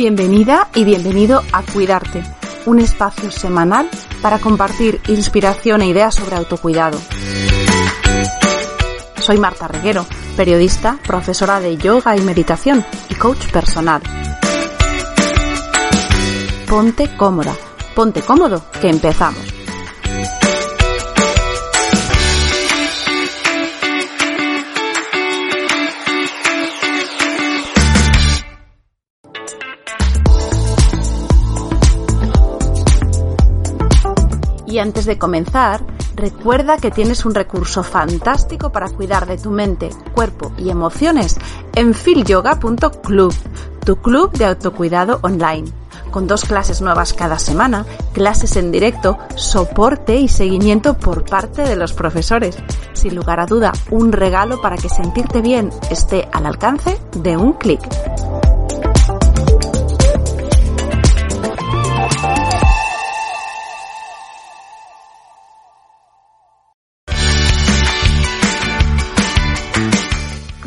Bienvenida y bienvenido a Cuidarte, un espacio semanal para compartir inspiración e ideas sobre autocuidado. Soy Marta Reguero, periodista, profesora de yoga y meditación y coach personal. Ponte cómoda, ponte cómodo, que empezamos. Y antes de comenzar, recuerda que tienes un recurso fantástico para cuidar de tu mente, cuerpo y emociones en filyoga.club, tu club de autocuidado online, con dos clases nuevas cada semana, clases en directo, soporte y seguimiento por parte de los profesores. Sin lugar a duda, un regalo para que sentirte bien esté al alcance de un clic.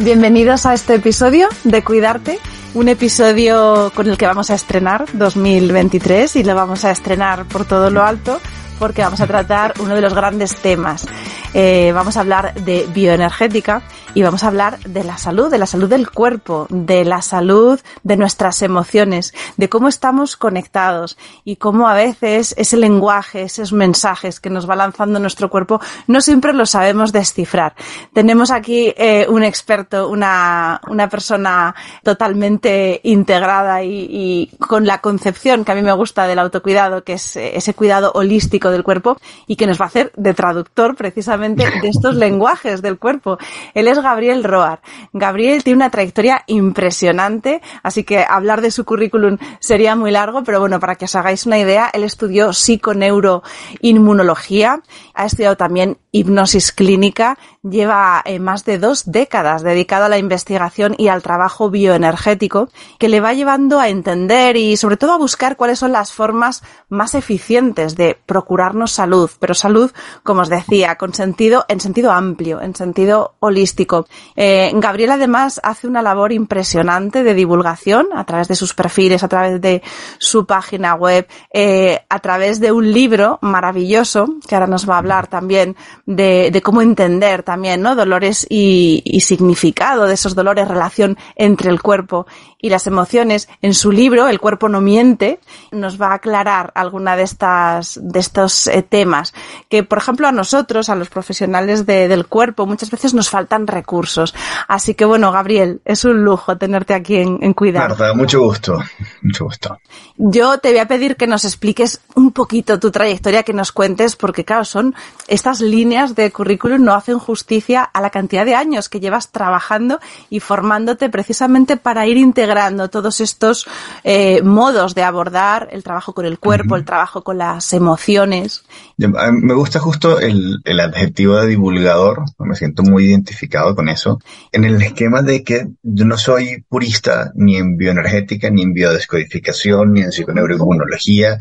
Bienvenidos a este episodio de Cuidarte, un episodio con el que vamos a estrenar 2023 y lo vamos a estrenar por todo lo alto porque vamos a tratar uno de los grandes temas. Eh, vamos a hablar de bioenergética y vamos a hablar de la salud, de la salud del cuerpo, de la salud de nuestras emociones, de cómo estamos conectados y cómo a veces ese lenguaje, esos mensajes que nos va lanzando nuestro cuerpo, no siempre lo sabemos descifrar. Tenemos aquí eh, un experto, una, una persona totalmente integrada y, y con la concepción que a mí me gusta del autocuidado, que es eh, ese cuidado holístico del cuerpo y que nos va a hacer de traductor precisamente de estos lenguajes del cuerpo. Él es Gabriel Roar. Gabriel tiene una trayectoria impresionante, así que hablar de su currículum sería muy largo, pero bueno, para que os hagáis una idea, él estudió psiconeuroinmunología, ha estudiado también hipnosis clínica, lleva eh, más de dos décadas dedicado a la investigación y al trabajo bioenergético, que le va llevando a entender y sobre todo a buscar cuáles son las formas más eficientes de procurarnos salud, pero salud, como os decía, con sentido, en sentido amplio, en sentido holístico. Eh, Gabriel además hace una labor impresionante de divulgación a través de sus perfiles, a través de su página web, eh, a través de un libro maravilloso, que ahora nos va a hablar también de, de cómo entender también, ¿no? Dolores y, y significado de esos dolores, relación entre el cuerpo y las emociones. En su libro, El cuerpo no miente, nos va a aclarar alguna de estas, de estos eh, temas que, por ejemplo, a nosotros, a los profesionales de, del cuerpo, muchas veces nos faltan recursos. Así que bueno, Gabriel, es un lujo tenerte aquí en, en Cuidar. Marta, mucho gusto, mucho gusto. Yo te voy a pedir que nos expliques un poquito tu trayectoria, que nos cuentes, porque claro, son estas líneas de currículum no hacen justicia a la cantidad de años que llevas trabajando y formándote precisamente para ir integrando todos estos eh, modos de abordar el trabajo con el cuerpo, uh -huh. el trabajo con las emociones. Me gusta justo el, el adjetivo de divulgador, me siento muy identificado con eso, en el esquema de que yo no soy purista ni en bioenergética, ni en biodescodificación, ni en psiconeuroinmunología,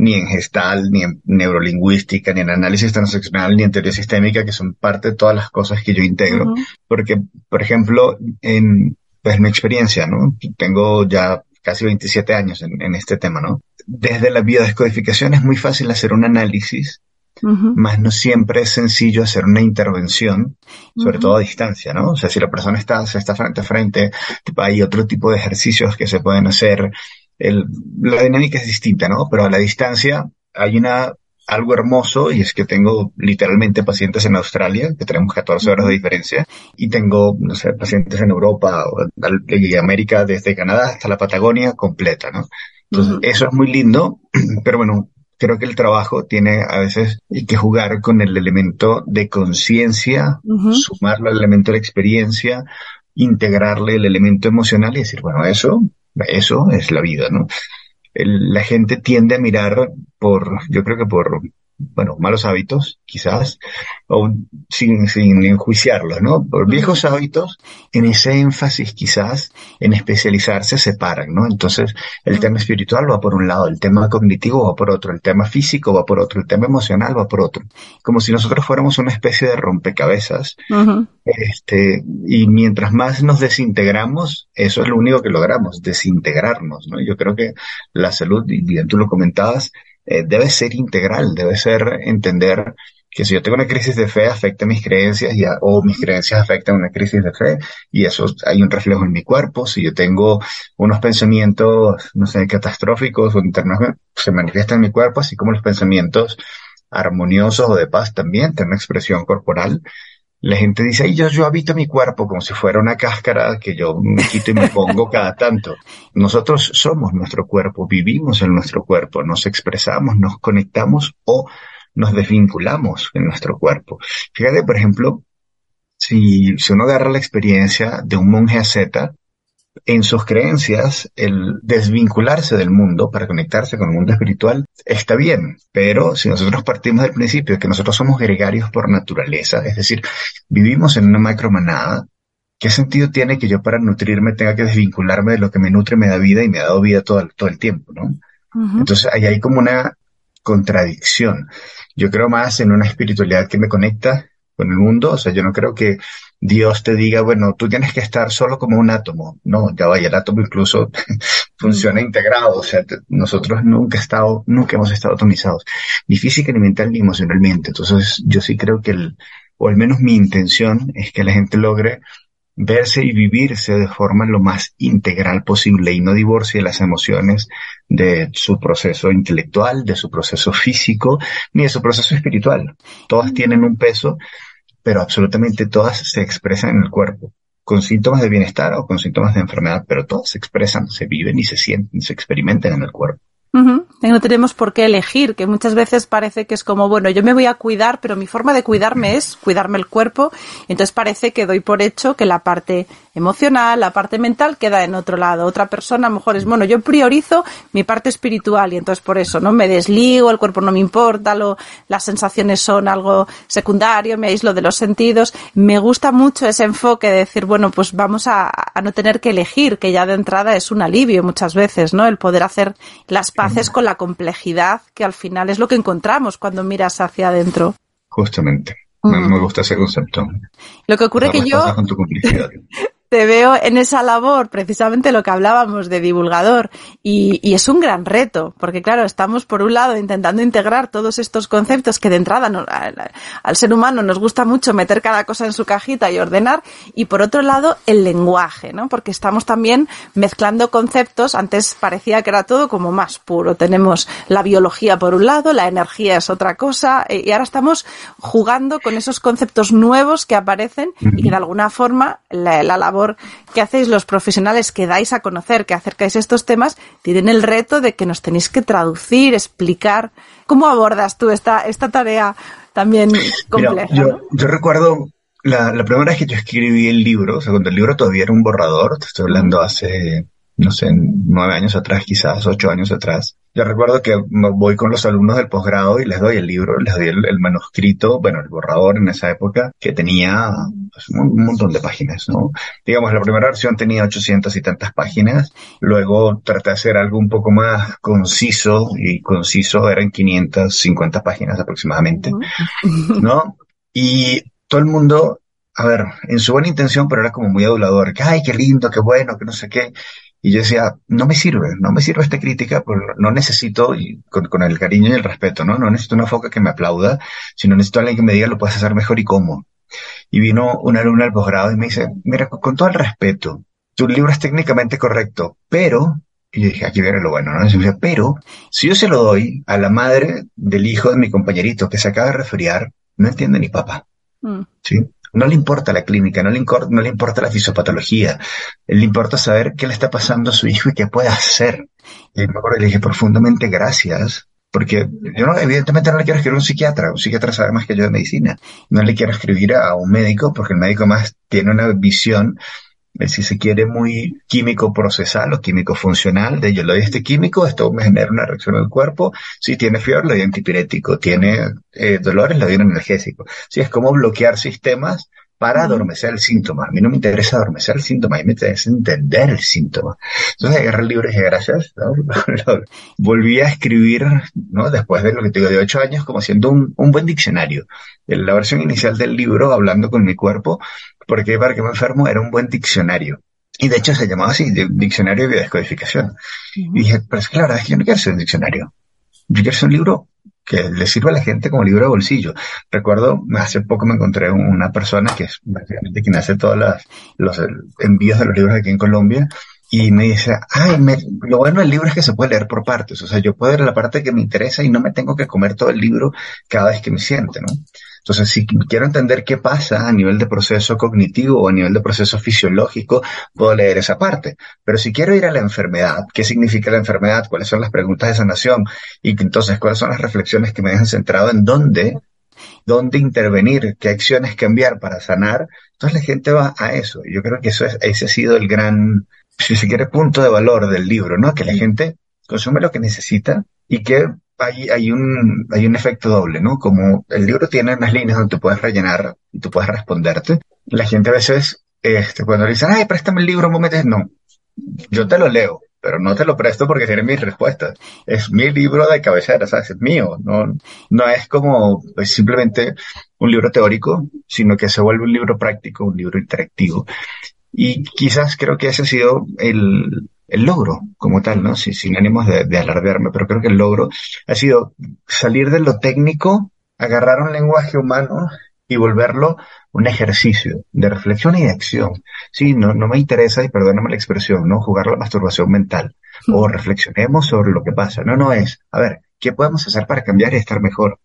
ni en gestal, ni en neurolingüística, ni en análisis transaccional, ni en teoría sistémica, que son parte de todas las cosas que yo integro. Uh -huh. Porque, por ejemplo, en pues, mi experiencia, ¿no? Tengo ya casi 27 años en, en este tema, ¿no? Desde la biodescodificación es muy fácil hacer un análisis Uh -huh. más no siempre es sencillo hacer una intervención, sobre uh -huh. todo a distancia, ¿no? O sea, si la persona está, se está frente a frente, hay otro tipo de ejercicios que se pueden hacer. El, la dinámica es distinta, ¿no? Pero a la distancia hay una, algo hermoso y es que tengo literalmente pacientes en Australia, que tenemos 14 horas de diferencia, y tengo, no sé, pacientes en Europa o en América, desde Canadá hasta la Patagonia completa, ¿no? Entonces, uh -huh. eso es muy lindo, pero bueno, creo que el trabajo tiene a veces que jugar con el elemento de conciencia, uh -huh. sumarlo al elemento de experiencia, integrarle el elemento emocional y decir, bueno, eso, eso es la vida, ¿no? El, la gente tiende a mirar por, yo creo que por bueno, malos hábitos, quizás, o sin, sin enjuiciarlos, ¿no? Por viejos hábitos, en ese énfasis quizás, en especializarse, se paran, ¿no? Entonces, el tema espiritual va por un lado, el tema cognitivo va por otro, el tema físico va por otro, el tema emocional va por otro. Como si nosotros fuéramos una especie de rompecabezas. Este, y mientras más nos desintegramos, eso es lo único que logramos, desintegrarnos, ¿no? Yo creo que la salud, y bien tú lo comentabas, eh, debe ser integral, debe ser entender que si yo tengo una crisis de fe afecta mis creencias y o mis creencias afectan una crisis de fe y eso hay un reflejo en mi cuerpo. Si yo tengo unos pensamientos, no sé, catastróficos o internos, se manifiestan en mi cuerpo, así como los pensamientos armoniosos o de paz también tienen una expresión corporal la gente dice, yo, yo habito mi cuerpo como si fuera una cáscara que yo me quito y me pongo cada tanto. Nosotros somos nuestro cuerpo, vivimos en nuestro cuerpo, nos expresamos, nos conectamos o nos desvinculamos en nuestro cuerpo. Fíjate, por ejemplo, si, si uno agarra la experiencia de un monje asceta, en sus creencias, el desvincularse del mundo para conectarse con el mundo espiritual está bien, pero si nosotros partimos del principio de que nosotros somos gregarios por naturaleza, es decir, vivimos en una macromanada, ¿qué sentido tiene que yo para nutrirme tenga que desvincularme de lo que me nutre, me da vida y me ha dado vida todo, todo el tiempo, ¿no? Entonces ahí hay como una contradicción. Yo creo más en una espiritualidad que me conecta con el mundo, o sea, yo no creo que Dios te diga, bueno, tú tienes que estar solo como un átomo. No, ya vaya, el átomo incluso funciona integrado. O sea, nosotros nunca estado, nunca hemos estado atomizados, ni física, ni mental, ni emocionalmente. Entonces, yo sí creo que el, o al menos mi intención es que la gente logre verse y vivirse de forma lo más integral posible y no divorcie las emociones de su proceso intelectual, de su proceso físico, ni de su proceso espiritual. Todas tienen un peso pero absolutamente todas se expresan en el cuerpo, con síntomas de bienestar o con síntomas de enfermedad, pero todas se expresan, se viven y se sienten, se experimentan en el cuerpo. No tenemos por qué elegir, que muchas veces parece que es como, bueno, yo me voy a cuidar, pero mi forma de cuidarme es cuidarme el cuerpo. Entonces parece que doy por hecho que la parte emocional, la parte mental queda en otro lado. Otra persona a lo mejor es, bueno, yo priorizo mi parte espiritual y entonces por eso, ¿no? Me desligo, el cuerpo no me importa, lo, las sensaciones son algo secundario, me aíslo de los sentidos. Me gusta mucho ese enfoque de decir, bueno, pues vamos a, a no tener que elegir, que ya de entrada es un alivio muchas veces, ¿no? El poder hacer las paces con la complejidad que al final es lo que encontramos cuando miras hacia adentro. Justamente. Me, gusta ese concepto. Lo que ocurre que yo te veo en esa labor, precisamente lo que hablábamos de divulgador, y, y, es un gran reto, porque claro, estamos por un lado intentando integrar todos estos conceptos que de entrada al, ser humano nos gusta mucho meter cada cosa en su cajita y ordenar, y por otro lado el lenguaje, ¿no? Porque estamos también mezclando conceptos, antes parecía que era todo como más puro, tenemos la biología por un lado, la energía es otra cosa, y ahora estamos jugando con esos conceptos nuevos que aparecen y que de alguna forma la, la labor que hacéis los profesionales que dais a conocer, que acercáis estos temas, tienen el reto de que nos tenéis que traducir, explicar. ¿Cómo abordas tú esta, esta tarea también compleja? yo, yo, recuerdo la, la, primera vez que yo escribí el libro, o sea, cuando el libro todavía era un borrador, te estoy hablando hace no sé, nueve años atrás, quizás ocho años atrás. Yo recuerdo que voy con los alumnos del posgrado y les doy el libro, les doy el, manuscrito, bueno, el borrador en esa época, que tenía pues, un, montón de páginas, ¿no? Digamos, la primera versión tenía ochocientas y tantas páginas, luego traté de hacer algo un poco más conciso, y conciso eran 550 páginas aproximadamente, ¿no? Y todo el mundo, a ver, en su buena intención, pero era como muy adulador, que ay, qué lindo, qué bueno, que no sé qué. Y yo decía, no me sirve, no me sirve esta crítica, pues no necesito, y con, el cariño y el respeto, ¿no? No necesito una foca que me aplauda, sino necesito alguien que me diga lo puedes hacer mejor y cómo. Y vino una alumna al posgrado y me dice, mira, con, todo el respeto, tu libro es técnicamente correcto, pero, y yo dije, aquí viene lo bueno, ¿no? Y me pero, si yo se lo doy a la madre del hijo de mi compañerito que se acaba de resfriar, no entiende ni papá. Mm. ¿Sí? No le importa la clínica, no le, no le importa la fisiopatología, le importa saber qué le está pasando a su hijo y qué puede hacer. Y me acuerdo le dije profundamente gracias, porque yo no, evidentemente no le quiero escribir a un psiquiatra, un psiquiatra sabe más que yo de medicina. No le quiero escribir a un médico porque el médico más tiene una visión si se quiere, muy químico procesal o químico funcional, de yo le doy este químico, esto me genera una reacción en el cuerpo, si tiene fiebre, le doy antipirético, tiene eh, dolores, le doy un analgésico. Si es como bloquear sistemas para adormecer el síntoma. A mí no me interesa adormecer el síntoma, a mí me interesa entender el síntoma. Entonces agarré el libro y dije, gracias, volví a escribir, ¿no? Después de lo que te digo, de ocho años, como siendo un, un buen diccionario. En la versión inicial del libro, hablando con mi cuerpo, porque para que me enfermo era un buen diccionario. Y de hecho se llamaba así, Diccionario de Biodescodificación. Y dije, pero es que la verdad es que yo no quiero ser un diccionario. Yo quiero ser un libro que le sirva a la gente como libro de bolsillo. Recuerdo, hace poco me encontré una persona que es básicamente quien hace todos los envíos de los libros aquí en Colombia y me dice, ay, lo bueno del libro es que se puede leer por partes. O sea, yo puedo leer la parte que me interesa y no me tengo que comer todo el libro cada vez que me siente, ¿no? Entonces, si quiero entender qué pasa a nivel de proceso cognitivo o a nivel de proceso fisiológico, puedo leer esa parte. Pero si quiero ir a la enfermedad, ¿qué significa la enfermedad? ¿Cuáles son las preguntas de sanación? Y entonces, ¿cuáles son las reflexiones que me dejan centrado en dónde, dónde intervenir, qué acciones cambiar para sanar? Entonces la gente va a eso. Yo creo que eso es, ese ha sido el gran, si se quiere, punto de valor del libro, ¿no? Que la gente consume lo que necesita y que hay, hay, un, hay un efecto doble, ¿no? Como el libro tiene unas líneas donde tú puedes rellenar y tú puedes responderte. La gente a veces, este, cuando le dicen, ay, préstame el libro un momento, no, yo te lo leo, pero no te lo presto porque tiene mis respuestas. Es mi libro de cabecera, ¿sabes? Es mío. No, no es como pues, simplemente un libro teórico, sino que se vuelve un libro práctico, un libro interactivo. Y quizás creo que ese ha sido el, el logro como tal, ¿no? sin ánimos de, de, alardearme, pero creo que el logro ha sido salir de lo técnico, agarrar un lenguaje humano y volverlo un ejercicio de reflexión y de acción. Sí, no, no me interesa, y perdóname la expresión, ¿no? Jugar la masturbación mental. O reflexionemos sobre lo que pasa. No, no es, a ver, ¿qué podemos hacer para cambiar y estar mejor?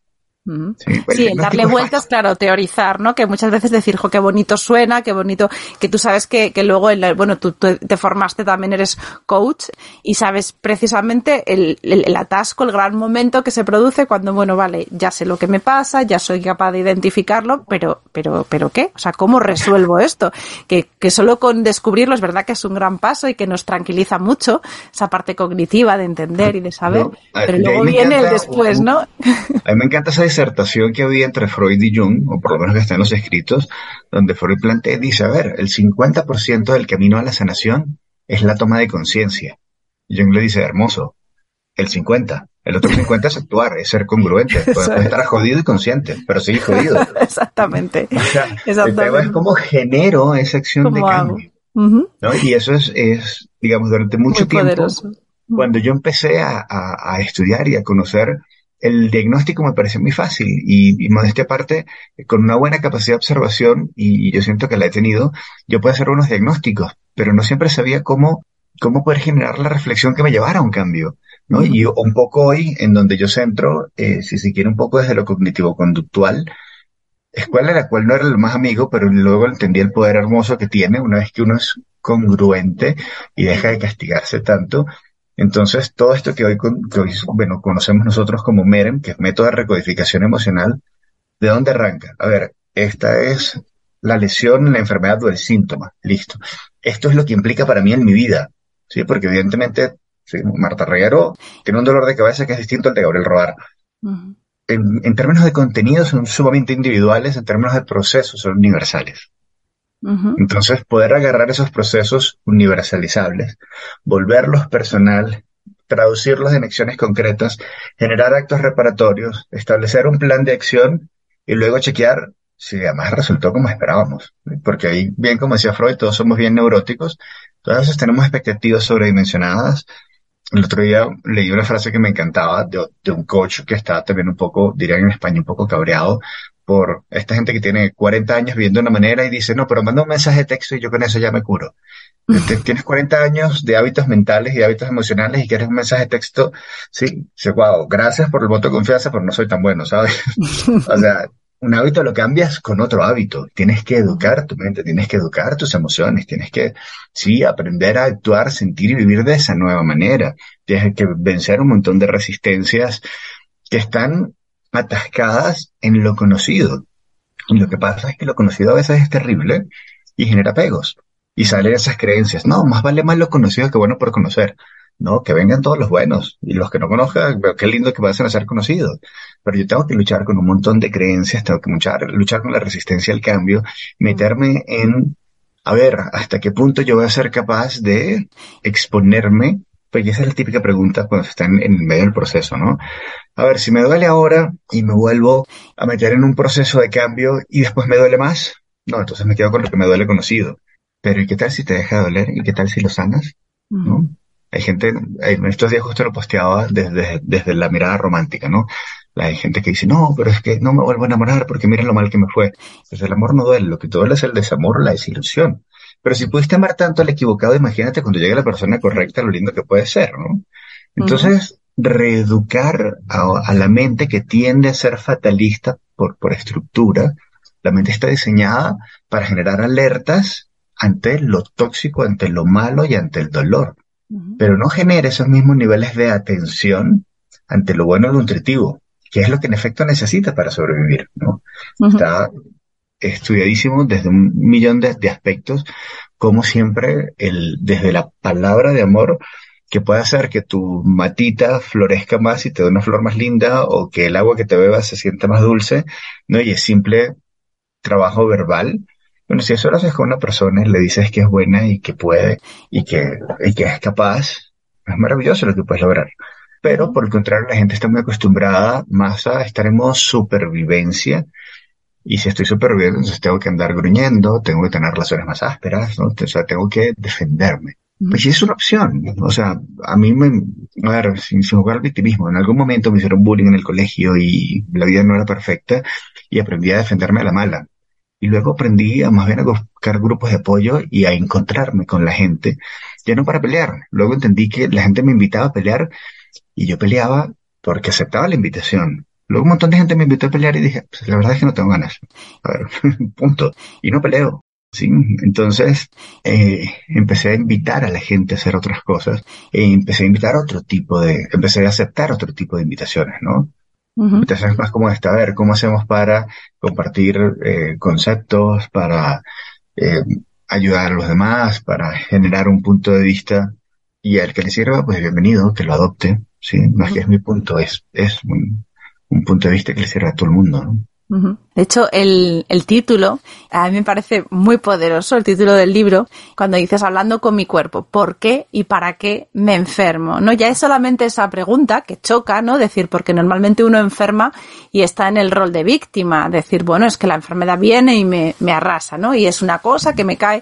Sí, pues, darle vueltas, claro, teorizar, ¿no? Que muchas veces decir, jo, qué bonito suena, qué bonito, que tú sabes que, que luego, bueno, tú, te formaste también, eres coach y sabes precisamente el, el, atasco, el gran momento que se produce cuando, bueno, vale, ya sé lo que me pasa, ya soy capaz de identificarlo, pero, pero, pero ¿qué? O sea, ¿cómo resuelvo esto? Que, que solo con descubrirlo es verdad que es un gran paso y que nos tranquiliza mucho esa parte cognitiva de entender y de saber, pero luego viene el después, ¿no? A mí me encanta esa disertación que había entre Freud y Jung, o por lo menos que está en los escritos, donde Freud plantea, dice, a ver, el 50% del camino a la sanación es la toma de conciencia. Jung le dice, hermoso, el 50. El otro 50 es actuar, es ser congruente. Puede, estar jodido y consciente, pero seguir jodido. Exactamente. O sea, El tema es cómo genero esa acción de cambio. ¿no? Y eso es, es, digamos, durante mucho tiempo, cuando yo empecé a, a, a, estudiar y a conocer el diagnóstico me parece muy fácil y, y modestia aparte, con una buena capacidad de observación, y, yo siento que la he tenido, yo puedo hacer unos diagnósticos, pero no siempre sabía cómo, cómo poder generar la reflexión que me llevara a un cambio. ¿no? Y un poco hoy, en donde yo centro, eh, si se quiere, un poco desde lo cognitivo-conductual, escuela de la cual no era el más amigo, pero luego entendí el poder hermoso que tiene una vez que uno es congruente y deja de castigarse tanto, entonces, todo esto que hoy, bueno, conocemos nosotros como MEREM, que es método de recodificación emocional, ¿de dónde arranca? A ver, esta es la lesión, la enfermedad o el síntoma. Listo. Esto es lo que implica para mí en mi vida. ¿Sí? Porque evidentemente, Marta Reguero tiene un dolor de cabeza que es distinto al de Gabriel Robar. en, en términos de contenido son sumamente individuales, en términos de procesos son universales. Entonces, poder agarrar esos procesos universalizables, volverlos personal, traducirlos en acciones concretas, generar actos reparatorios, establecer un plan de acción y luego chequear si además resultó como esperábamos. Porque ahí, bien como decía Freud, todos somos bien neuróticos, todas tenemos expectativas sobredimensionadas. El otro día leí una frase que me encantaba de, un coach que estaba también un poco, diría en España, un poco cabreado por esta gente que tiene 40 años viviendo de una manera y dice, no, pero manda un mensaje de texto y yo con eso ya me curo. Este, tienes 40 años de hábitos mentales y hábitos emocionales y quieres un mensaje de texto, sí, sí, wow, gracias por el voto de confianza, pero no soy tan bueno, ¿sabes? o sea, un hábito lo cambias con otro hábito. Tienes que educar tu mente, tienes que educar tus emociones, tienes que, sí, aprender a actuar, sentir y vivir de esa nueva manera. Tienes que vencer un montón de resistencias que están atascadas en lo conocido. Y lo que pasa es que lo conocido a veces es terrible y genera apegos. Y salen esas creencias. No, más vale malo conocido que bueno por conocer. No, que vengan todos los buenos. Y los que no conozcan, qué lindo que pasen a ser conocidos. Pero yo tengo que luchar con un montón de creencias, tengo que luchar, luchar con la resistencia al cambio, meterme en, a ver, hasta qué punto yo voy a ser capaz de exponerme pues esa es la típica pregunta cuando se está en, en, medio del proceso, ¿no? A ver, si me duele ahora y me vuelvo a meter en un proceso de cambio y después me duele más, no, entonces me quedo con lo que me duele conocido. Pero ¿y qué tal si te deja de doler? ¿Y qué tal si lo sanas? ¿No? Hay gente, en estos días justo lo posteaba desde, desde la mirada romántica, ¿no? Hay gente que dice, no, pero es que no me vuelvo a enamorar porque miren lo mal que me fue. Pues el amor no duele, lo que duele es el desamor la desilusión. Pero si pudiste amar tanto al equivocado, imagínate cuando llegue la persona correcta, lo lindo que puede ser, ¿no? Entonces, reeducar a, la mente que tiende a ser fatalista por, por estructura, la mente está diseñada para generar alertas ante lo tóxico, ante lo malo y ante el dolor. Pero no genera esos mismos niveles de atención ante lo bueno y lo nutritivo, que es lo que en efecto necesita para sobrevivir, ¿no? Está estudiadísimo desde un millón de, aspectos, como siempre, el, desde la palabra de amor, que puede hacer que tu matita florezca más y te dé una flor más linda, o que el agua que te bebas se sienta más dulce, ¿no? Y es simple trabajo verbal. Bueno, si eso lo haces con una persona y le dices que es buena y que puede y que, y que es capaz, es maravilloso lo que puedes lograr. Pero por el contrario, la gente está muy acostumbrada más a estar en modo supervivencia y si estoy súper bien, entonces tengo que andar gruñendo, tengo que tener relaciones más ásperas, ¿no? O sea, tengo que defenderme. Pues sí es una opción. O sea, a mí me, a ver, sin, jugar al victimismo, en algún momento me hicieron bullying en el colegio y la vida no era perfecta y aprendí a defenderme a la mala. Y luego aprendí a más bien a buscar grupos de apoyo y a encontrarme con la gente, ya no para pelear. Luego entendí que la gente me invitaba a pelear y yo peleaba porque aceptaba la invitación. Luego un montón de gente me invitó a pelear y dije, pues la verdad es que no tengo ganas. A ver, punto. Y no peleo. ¿sí? Entonces eh, empecé a invitar a la gente a hacer otras cosas e empecé a invitar otro tipo de, empecé a aceptar otro tipo de invitaciones, ¿no? Invitaciones más como esta, a ver, ¿cómo hacemos para compartir eh, conceptos, para eh, ayudar a los demás, para generar un punto de vista y al que le sirva, pues bienvenido, que lo adopte, ¿sí? Más que es mi punto, es, es un, un punto de vista que le sirve a todo el mundo, ¿no? De hecho, el, el, título, a mí me parece muy poderoso, el título del libro, cuando dices hablando con mi cuerpo, ¿por qué y para qué me enfermo? No, ya es solamente esa pregunta que choca, ¿no? Decir, porque normalmente uno enferma y está en el rol de víctima, decir, bueno, es que la enfermedad viene y me, me arrasa, ¿no? Y es una cosa que me cae,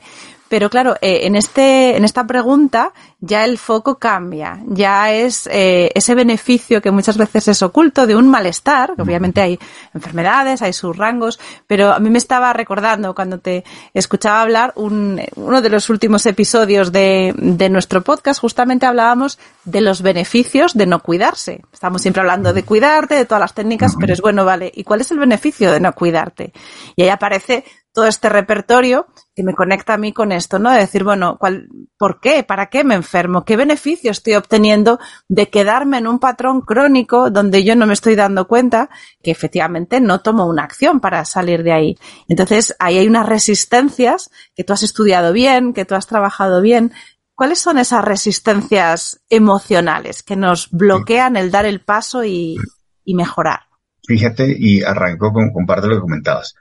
pero claro, eh, en, este, en esta pregunta ya el foco cambia, ya es eh, ese beneficio que muchas veces es oculto de un malestar, que obviamente hay enfermedades, hay sus rangos, pero a mí me estaba recordando cuando te escuchaba hablar un, uno de los últimos episodios de, de nuestro podcast, justamente hablábamos de los beneficios de no cuidarse. Estamos siempre hablando de cuidarte, de todas las técnicas, pero es bueno, vale, ¿y cuál es el beneficio de no cuidarte? Y ahí aparece todo este repertorio que me conecta a mí con esto, ¿no? De decir, bueno, ¿cuál, ¿por qué? ¿Para qué me enfermo? ¿Qué beneficio estoy obteniendo de quedarme en un patrón crónico donde yo no me estoy dando cuenta que efectivamente no tomo una acción para salir de ahí? Entonces, ahí hay unas resistencias que tú has estudiado bien, que tú has trabajado bien. ¿Cuáles son esas resistencias emocionales que nos bloquean el dar el paso y, mejorar? Fíjate, y arranco con, con parte de lo que comentabas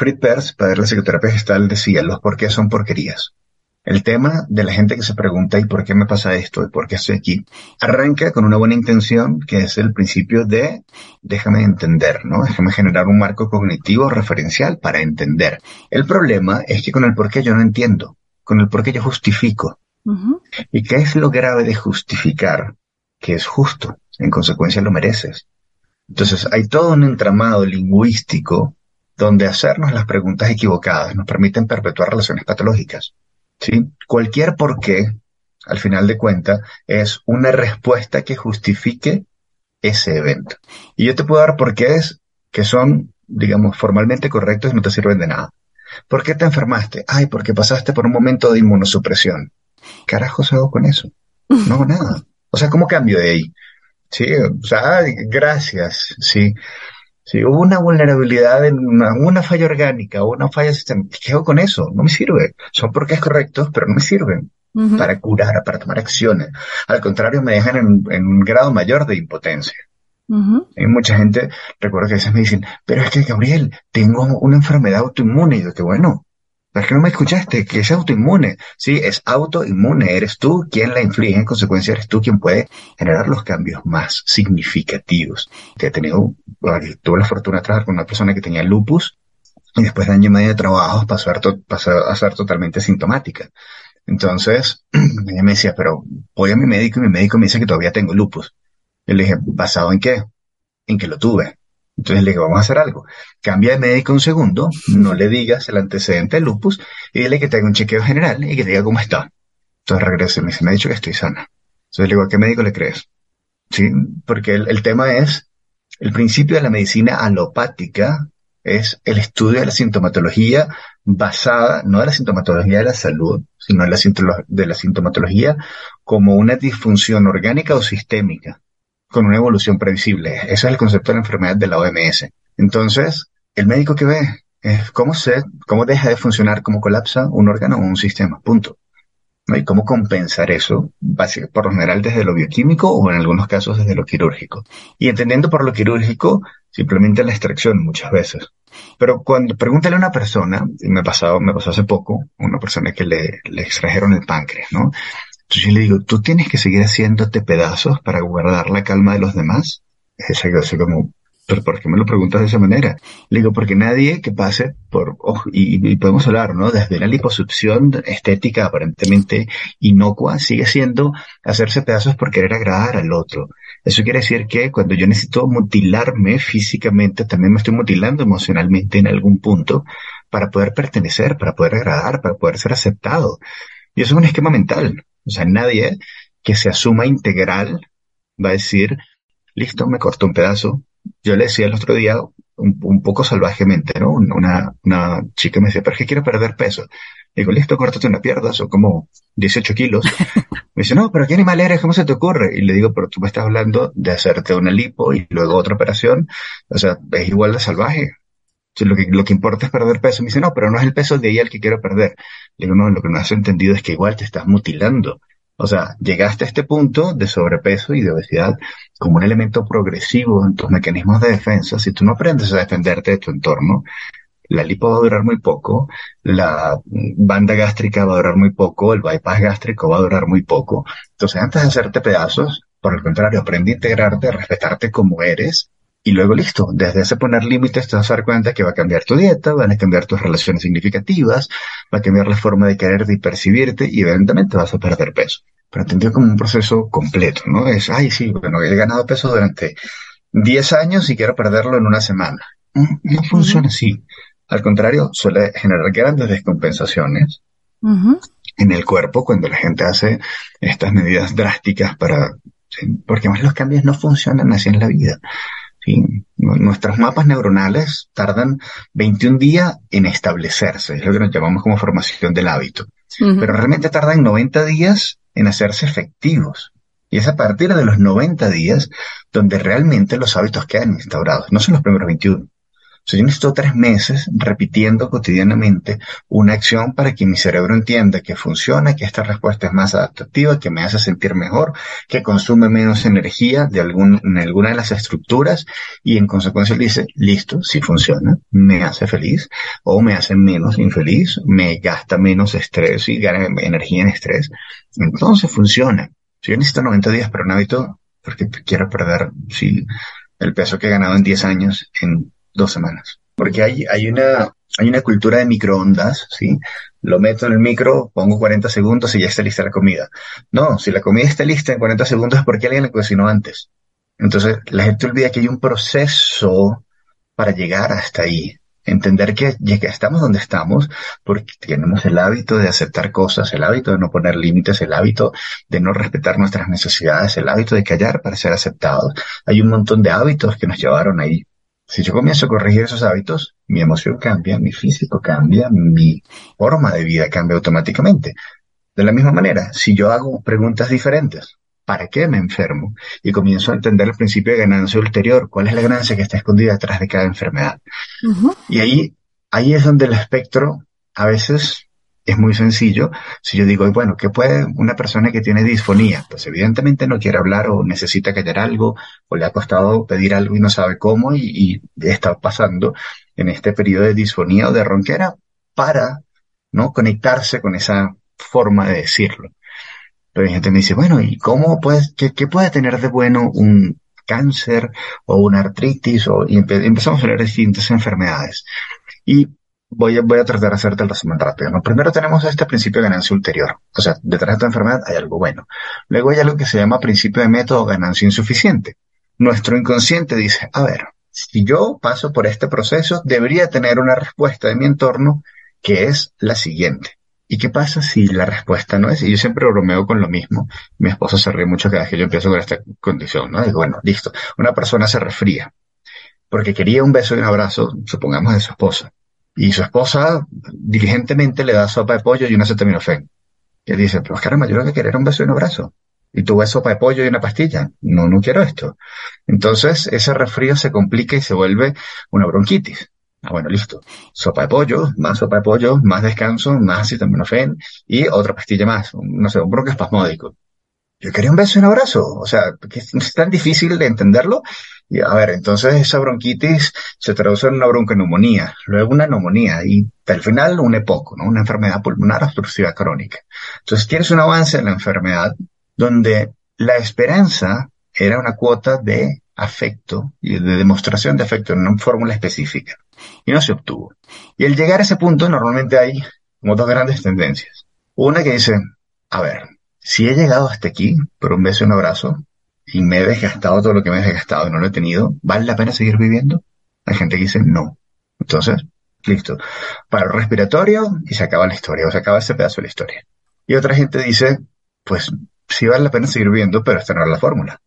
Fritz Perls, padre de la psicoterapia gestal, decía, los por qué son porquerías. El tema de la gente que se pregunta ¿y por qué me pasa esto? ¿y por qué estoy aquí? Arranca con una buena intención que es el principio de déjame entender, ¿no? Déjame generar un marco cognitivo referencial para entender. El problema es que con el por qué yo no entiendo, con el por qué yo justifico. ¿Y qué es lo grave de justificar? Que es justo, en consecuencia lo mereces. Entonces hay todo un entramado lingüístico donde hacernos las preguntas equivocadas nos permiten perpetuar relaciones patológicas. ¿sí? Cualquier por qué, al final de cuentas, es una respuesta que justifique ese evento. Y yo te puedo dar por qué es que son, digamos, formalmente correctos y no te sirven de nada. ¿Por qué te enfermaste? Ay, porque pasaste por un momento de inmunosupresión. ¿Qué carajos hago con eso? No nada. O sea, ¿cómo cambio de ahí? Sí, o sea, gracias, sí. Si hubo una vulnerabilidad en una, falla orgánica o una falla sistémica, ¿qué hago con eso? No me sirve. Son porque es correctos, pero no me sirven para curar, para tomar acciones. Al contrario, me dejan en, un grado mayor de impotencia. Hay mucha gente, recuerdo que a veces me dicen, pero es que Gabriel, tengo una enfermedad autoinmune. Y yo, que bueno, pero es no me escuchaste, que es autoinmune. Sí, es autoinmune. Eres tú quien la inflige. En consecuencia, eres tú quien puede generar los cambios más significativos. Que he tenido, tuve la fortuna de trabajar con una persona que tenía lupus y después de año y medio de trabajo pasó a, pasó a ser totalmente sintomática. Entonces, ella me decía, pero voy a mi médico y mi médico me dice que todavía tengo lupus. Yo le dije, ¿basado en qué? En que lo tuve. Entonces le dije, vamos a hacer algo. Cambia de médico un segundo, no le digas el antecedente del lupus y dile que te haga un chequeo general y que te diga cómo está. Entonces regresa y me dice, me ha dicho que estoy sana. Entonces le digo, ¿a qué médico le crees? Sí, porque el, tema es, el principio de la medicina alopática es el estudio de la sintomatología basada, no de la sintomatología de la salud, sino de la, de la sintomatología como una disfunción orgánica o sistémica con una evolución previsible. Ese es el concepto de la enfermedad de la OMS. Entonces, el médico que ve es cómo se, cómo deja de funcionar, cómo colapsa un órgano o un sistema, punto. ¿No? Y cómo compensar eso, por lo general desde lo bioquímico o en algunos casos desde lo quirúrgico. Y entendiendo por lo quirúrgico, simplemente la extracción muchas veces. Pero cuando pregúntale a una persona, y me pasó, me pasó hace poco, una persona que le, le extrajeron el páncreas, ¿no? Entonces yo le digo, ¿tú tienes que seguir haciéndote pedazos para guardar la calma de los demás? Es así como, ¿pero por qué me lo preguntas de esa manera? Le digo, porque nadie que pase por, y, podemos hablar, ¿no? Desde una liposucción estética aparentemente inocua, sigue siendo hacerse pedazos por querer agradar al otro. Eso quiere decir que cuando yo necesito mutilarme físicamente, también me estoy mutilando emocionalmente en algún punto para poder pertenecer, para poder agradar, para poder ser aceptado. Y eso es un esquema mental. O sea, nadie que se asuma integral va a decir, listo, me corto un pedazo. Yo le decía el otro día, un, poco salvajemente, ¿no? Una, una chica me decía, pero es que quiero perder peso. digo, listo, córtate una pierna, son como 18 kilos. me dice, no, pero ¿qué animal eres? ¿Cómo se te ocurre? Y le digo, pero tú me estás hablando de hacerte una lipo y luego otra operación. O sea, es igual de salvaje. Lo, que, lo que importa es perder peso. Me dice, no, pero no es el peso de ahí el que quiero perder. Le digo, no, lo que no has entendido es que igual te estás mutilando. O sea, llegaste a este punto de sobrepeso y de obesidad como un elemento progresivo en tus mecanismos de defensa. Si tú no aprendes a defenderte de tu entorno, la lipo va a durar muy poco, la banda gástrica va a durar muy poco, el bypass gástrico va a durar muy poco. Entonces, antes de hacerte pedazos, por el contrario, aprende a integrarte, a respetarte como eres y luego listo, desde ese poner límites te vas a dar cuenta que va a cambiar tu dieta, van a cambiar tus relaciones significativas, va a cambiar la forma de quererte y percibirte y evidentemente vas a perder peso. Pero entendido como un proceso completo, ¿no? Es, ay, sí, bueno, he ganado peso durante 10 años y quiero perderlo en una semana. No, funciona así. Al contrario, suele generar grandes descompensaciones en el cuerpo cuando la gente hace estas medidas drásticas para, porque más los cambios no funcionan así en la vida. ¿Sí? Nuestros mapas neuronales tardan 21 días en establecerse, es lo que nos llamamos como formación del hábito. Pero realmente tardan 90 días en hacerse efectivos. Y es a partir de los 90 días donde realmente los hábitos quedan instaurados. No son los primeros 21 yo necesito tres meses repitiendo cotidianamente una acción para que mi cerebro entienda que funciona, que esta respuesta es más adaptativa, que me hace sentir mejor, que consume menos energía de algún, en alguna de las estructuras y en consecuencia le dice, listo, si funciona, me hace feliz o me hace menos infeliz, me gasta menos estrés y gana energía en estrés. Entonces funciona. Si yo necesito 90 días para un hábito, porque quiero perder si el peso que he ganado en 10 años en dos semanas. Porque hay, hay una, hay una cultura de microondas, ¿sí? Lo meto en el micro, pongo 40 segundos y ya está lista la comida. No, si la comida está lista en 40 segundos es porque alguien la cocinó antes. Entonces, la gente olvida que hay un proceso para llegar hasta ahí. Entender que, que estamos donde estamos porque tenemos el hábito de aceptar cosas, el hábito de no poner límites, el hábito de no respetar nuestras necesidades, el hábito de callar para ser aceptados. Hay un montón de hábitos que nos llevaron ahí. Si yo comienzo a corregir esos hábitos, mi emoción cambia, mi físico cambia, mi forma de vida cambia automáticamente. De la misma manera, si yo hago preguntas diferentes ¿para qué me enfermo? Y comienzo a entender el principio de ganancia ulterior. ¿Cuál es la ganancia que está escondida detrás de cada enfermedad? Y ahí, ahí es donde el espectro a veces es muy sencillo. Si yo digo, bueno, ¿qué puede una persona que tiene disfonía? Pues evidentemente no quiere hablar o necesita callar algo o le ha costado pedir algo y no sabe cómo y, está pasando en este periodo de disfonía o de ronquera para no conectarse con esa forma de decirlo. Pero hay gente me dice, bueno, ¿y cómo puede, qué, puede tener de bueno un cáncer o una artritis? O, y empezamos a hablar de distintas enfermedades. Y voy a, voy a tratar de hacerte el resumen rápido. Primero tenemos este principio de ganancia ulterior. O sea, detrás de esta enfermedad hay algo bueno. Luego hay algo que se llama principio de método ganancia insuficiente. Nuestro inconsciente dice, a ver, si yo paso por este proceso, debería tener una respuesta de mi entorno que es la siguiente. ¿Y qué pasa si la respuesta no es? Y yo siempre bromeo con lo mismo. Mi esposo se ríe mucho cada vez que yo empiezo con esta condición, ¿no? Digo, bueno, listo. Una persona se resfría porque quería un beso y un abrazo, supongamos de su esposa. Y su esposa diligentemente le da sopa de pollo y una acetaminofén. Él dice, pero caramba, yo lo que quería era un beso y un abrazo. Y tú ves sopa de pollo y una pastilla. No, no quiero esto. Entonces, ese resfrío se complica y se vuelve una bronquitis. Ah, bueno, listo. Sopa de pollo, más sopa de pollo, más descanso, más acetaminofén y otra pastilla más. No sé, un bronco espasmódico. Yo quería un beso y un abrazo. O sea, es tan difícil de entenderlo. Y a ver, entonces esa bronquitis se traduce en una bronconeumonía, luego una neumonía y al final un EPOC, ¿no? Una enfermedad pulmonar obstructiva crónica. Entonces tienes un avance en la enfermedad donde la esperanza era una cuota de afecto y de demostración de afecto en una fórmula específica y no se obtuvo. Y al llegar a ese punto normalmente hay como dos grandes tendencias. Una que dice, a ver, si he llegado hasta aquí por un beso y un abrazo y me he desgastado todo lo que me he desgastado y no lo he tenido, ¿vale la pena seguir viviendo? Hay gente que dice no. Entonces, listo. Para el respiratorio y se acaba la historia, o se acaba ese pedazo de la historia. Y otra gente dice, pues sí vale la pena seguir viviendo, pero esta no es la fórmula.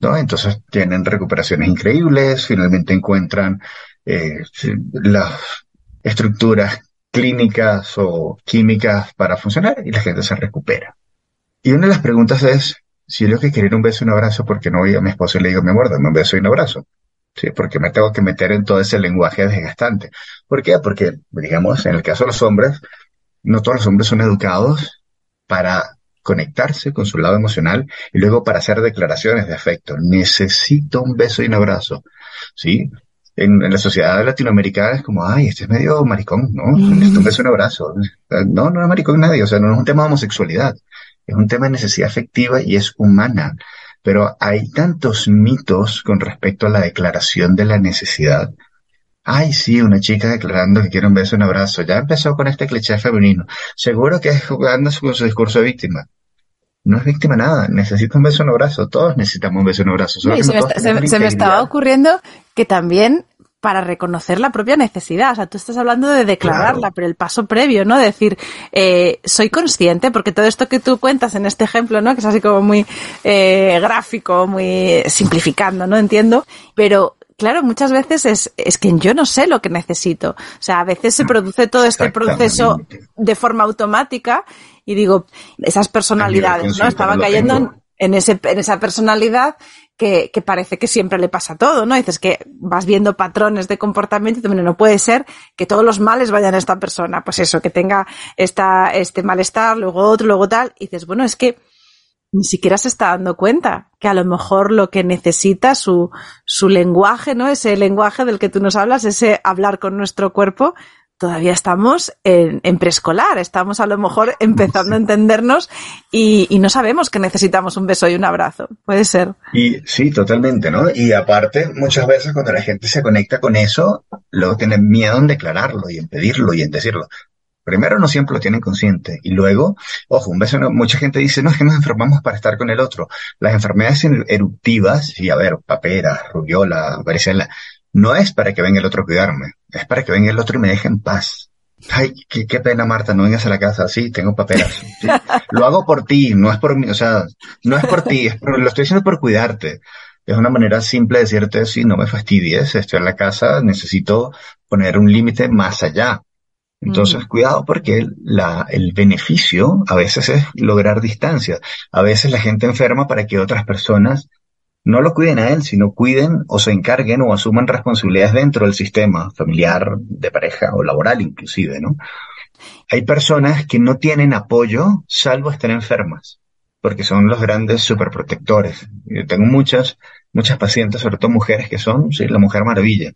¿No? Entonces tienen recuperaciones increíbles, finalmente encuentran eh, las estructuras clínicas o químicas para funcionar y la gente se recupera. Y una de las preguntas es, si yo que quería un beso y un abrazo, porque no voy a mi esposo y le digo, mi amor, dame un beso y un abrazo? Sí, porque me tengo que meter en todo ese lenguaje desgastante. ¿Por qué? Porque, digamos, en el caso de los hombres, no todos los hombres son educados para conectarse con su lado emocional y luego para hacer declaraciones de afecto. Necesito un beso y un abrazo. ¿Sí? en, la sociedad latinoamericana es como, ay, este es medio maricón, ¿no? Esto es un abrazo. No, no es maricón nadie, o sea, no es un tema de homosexualidad, es un tema de necesidad afectiva y es humana. Pero hay tantos mitos con respecto a la declaración de la necesidad. Ay, sí, una chica declarando que quiere un beso, un abrazo. Ya empezó con este cliché femenino. Seguro que es jugando con su discurso de víctima no es víctima nada, necesita un beso un abrazo, todos necesitamos un beso un abrazo. se, me, estaba ocurriendo que también para reconocer la propia necesidad. O sea, tú estás hablando de declararla, pero el paso previo, ¿no? Decir, eh, soy consciente, porque todo esto que tú cuentas en este ejemplo, ¿no? Que es así como muy eh, gráfico, muy simplificando, ¿no? Entiendo. Pero claro, muchas veces es, es que yo no sé lo que necesito. O sea, a veces se produce todo este proceso de forma automática y digo, esas personalidades, ¿no? Estaba cayendo en, ese, en esa personalidad que, que, parece que siempre le pasa todo, ¿no? Dices que vas viendo patrones de comportamiento y también no puede ser que todos los males vayan a esta persona. Pues eso, que tenga esta, este malestar, luego otro, luego tal. Y dices, bueno, es que ni siquiera se está dando cuenta que a lo mejor lo que necesita su, su lenguaje, ¿no? Ese lenguaje del que tú nos hablas, ese hablar con nuestro cuerpo, todavía estamos en, preescolar, estamos a lo mejor empezando a entendernos y, no sabemos que necesitamos un beso y un abrazo. Puede ser. Y sí, totalmente, ¿no? Y aparte, muchas veces cuando la gente se conecta con eso, luego tienen miedo en declararlo y en pedirlo y en decirlo. Primero, no siempre lo tienen consciente. Y luego, ojo, un beso, mucha gente dice, no, es que nos enfermamos para estar con el otro. Las enfermedades eruptivas, y a ver, papera, rubiola, varicela, no es para que venga el otro a cuidarme, es para que venga el otro y me deje en paz. Ay, qué, pena, Marta, no vengas a la casa. Sí, tengo paperas. Lo hago por ti, no es por mí, o sea, no es por ti, es lo estoy haciendo por cuidarte. Es una manera simple de decirte, sí, no me fastidies, estoy en la casa, necesito poner un límite más allá. Entonces, cuidado porque la, el beneficio a veces es lograr distancia. A veces la gente enferma para que otras personas no lo cuiden a él, sino cuiden o se encarguen o asuman responsabilidades dentro del sistema familiar, de pareja o laboral inclusive, ¿no? Hay personas que no tienen apoyo salvo estar enfermas, porque son los grandes superprotectores. Yo tengo muchas, muchas pacientes, sobre todo mujeres que son, sí, la mujer maravilla.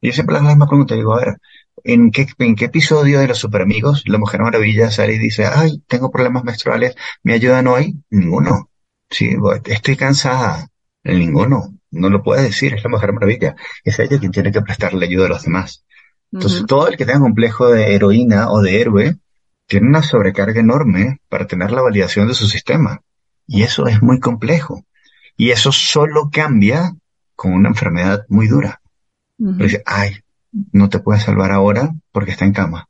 Y yo siempre les hago pregunta, digo, a ver, ¿en qué, ¿en qué episodio de los superamigos la mujer maravilla sale y dice, ay, tengo problemas menstruales, ¿me ayudan hoy? Ninguno. Sí, estoy cansada, Ninguno. No lo puede decir, es la Mujer Maravilla. Es ella quien tiene que prestarle ayuda a los demás. Entonces, todo el que tenga complejo de heroína o de héroe tiene una sobrecarga enorme para tener la validación de su sistema. Y eso es muy complejo. Y eso solo cambia con una enfermedad muy dura. Dice, ay, no te puedes salvar ahora porque está en cama.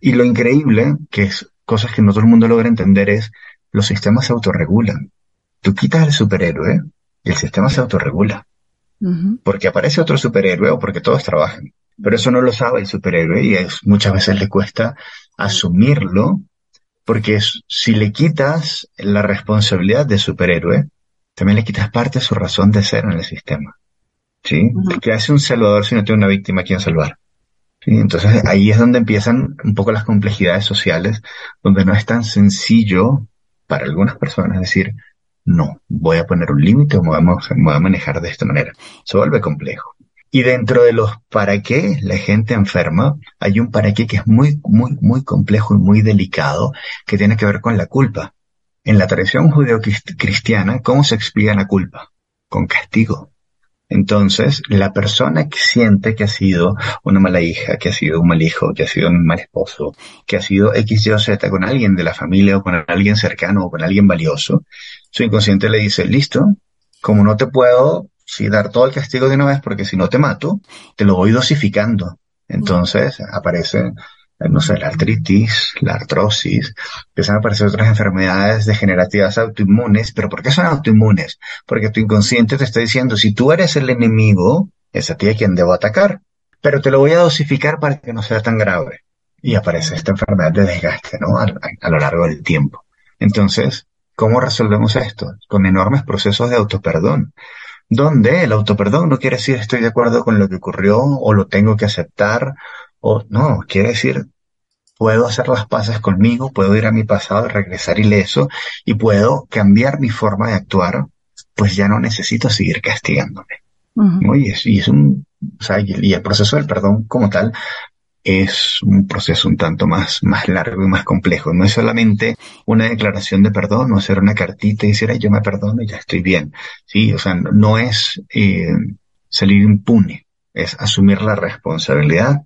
Y lo increíble, que es cosas que no todo el mundo logra entender, es los sistemas se autorregulan. Tú quitas al superhéroe el sistema se autorregula. Porque aparece otro superhéroe o porque todos trabajan. Pero eso no lo sabe el superhéroe y es, muchas veces le cuesta asumirlo porque si le quitas la responsabilidad de superhéroe, también le quitas parte de su razón de ser en el sistema. ¿Sí? Que hace un salvador si no tiene una víctima a quien salvar? ¿Sí? Entonces ahí es donde empiezan un poco las complejidades sociales, donde no es tan sencillo para algunas personas decir, no, voy a poner un límite o me voy a manejar de esta manera. Se vuelve complejo. Y dentro de los para qué la gente enferma, hay un para qué que es muy, muy, muy complejo y muy delicado, que tiene que ver con la culpa. En la tradición judeo-cristiana, ¿cómo se explica la culpa? Con castigo. Entonces, la persona que siente que ha sido una mala hija, que ha sido un mal hijo, que ha sido un mal esposo, que ha sido X, Y o Z con alguien de la familia o con alguien cercano o con alguien valioso, su inconsciente le dice, listo, como no te puedo si dar todo el castigo de una vez porque si no te mato, te lo voy dosificando. Entonces aparece, no sé, la artritis, la artrosis, empiezan a aparecer otras enfermedades degenerativas autoinmunes, pero ¿por qué son autoinmunes? Porque tu inconsciente te está diciendo, si tú eres el enemigo, es a ti a quien debo atacar, pero te lo voy a dosificar para que no sea tan grave. Y aparece esta enfermedad de desgaste, ¿no? a lo largo del tiempo. Entonces, ¿Cómo resolvemos esto? Con enormes procesos de autoperdón, donde el autoperdón no quiere decir estoy de acuerdo con lo que ocurrió o lo tengo que aceptar, o no, quiere decir puedo hacer las paces conmigo, puedo ir a mi pasado, regresar ileso y puedo cambiar mi forma de actuar, pues ya no necesito seguir castigándome. y, es, un, y el proceso del perdón como tal es un proceso un tanto más, más largo y más complejo. No es solamente una declaración de perdón o hacer una cartita y decir, Ay, yo me perdono y ya estoy bien. Sí, o sea, no es eh, salir impune, es asumir la responsabilidad,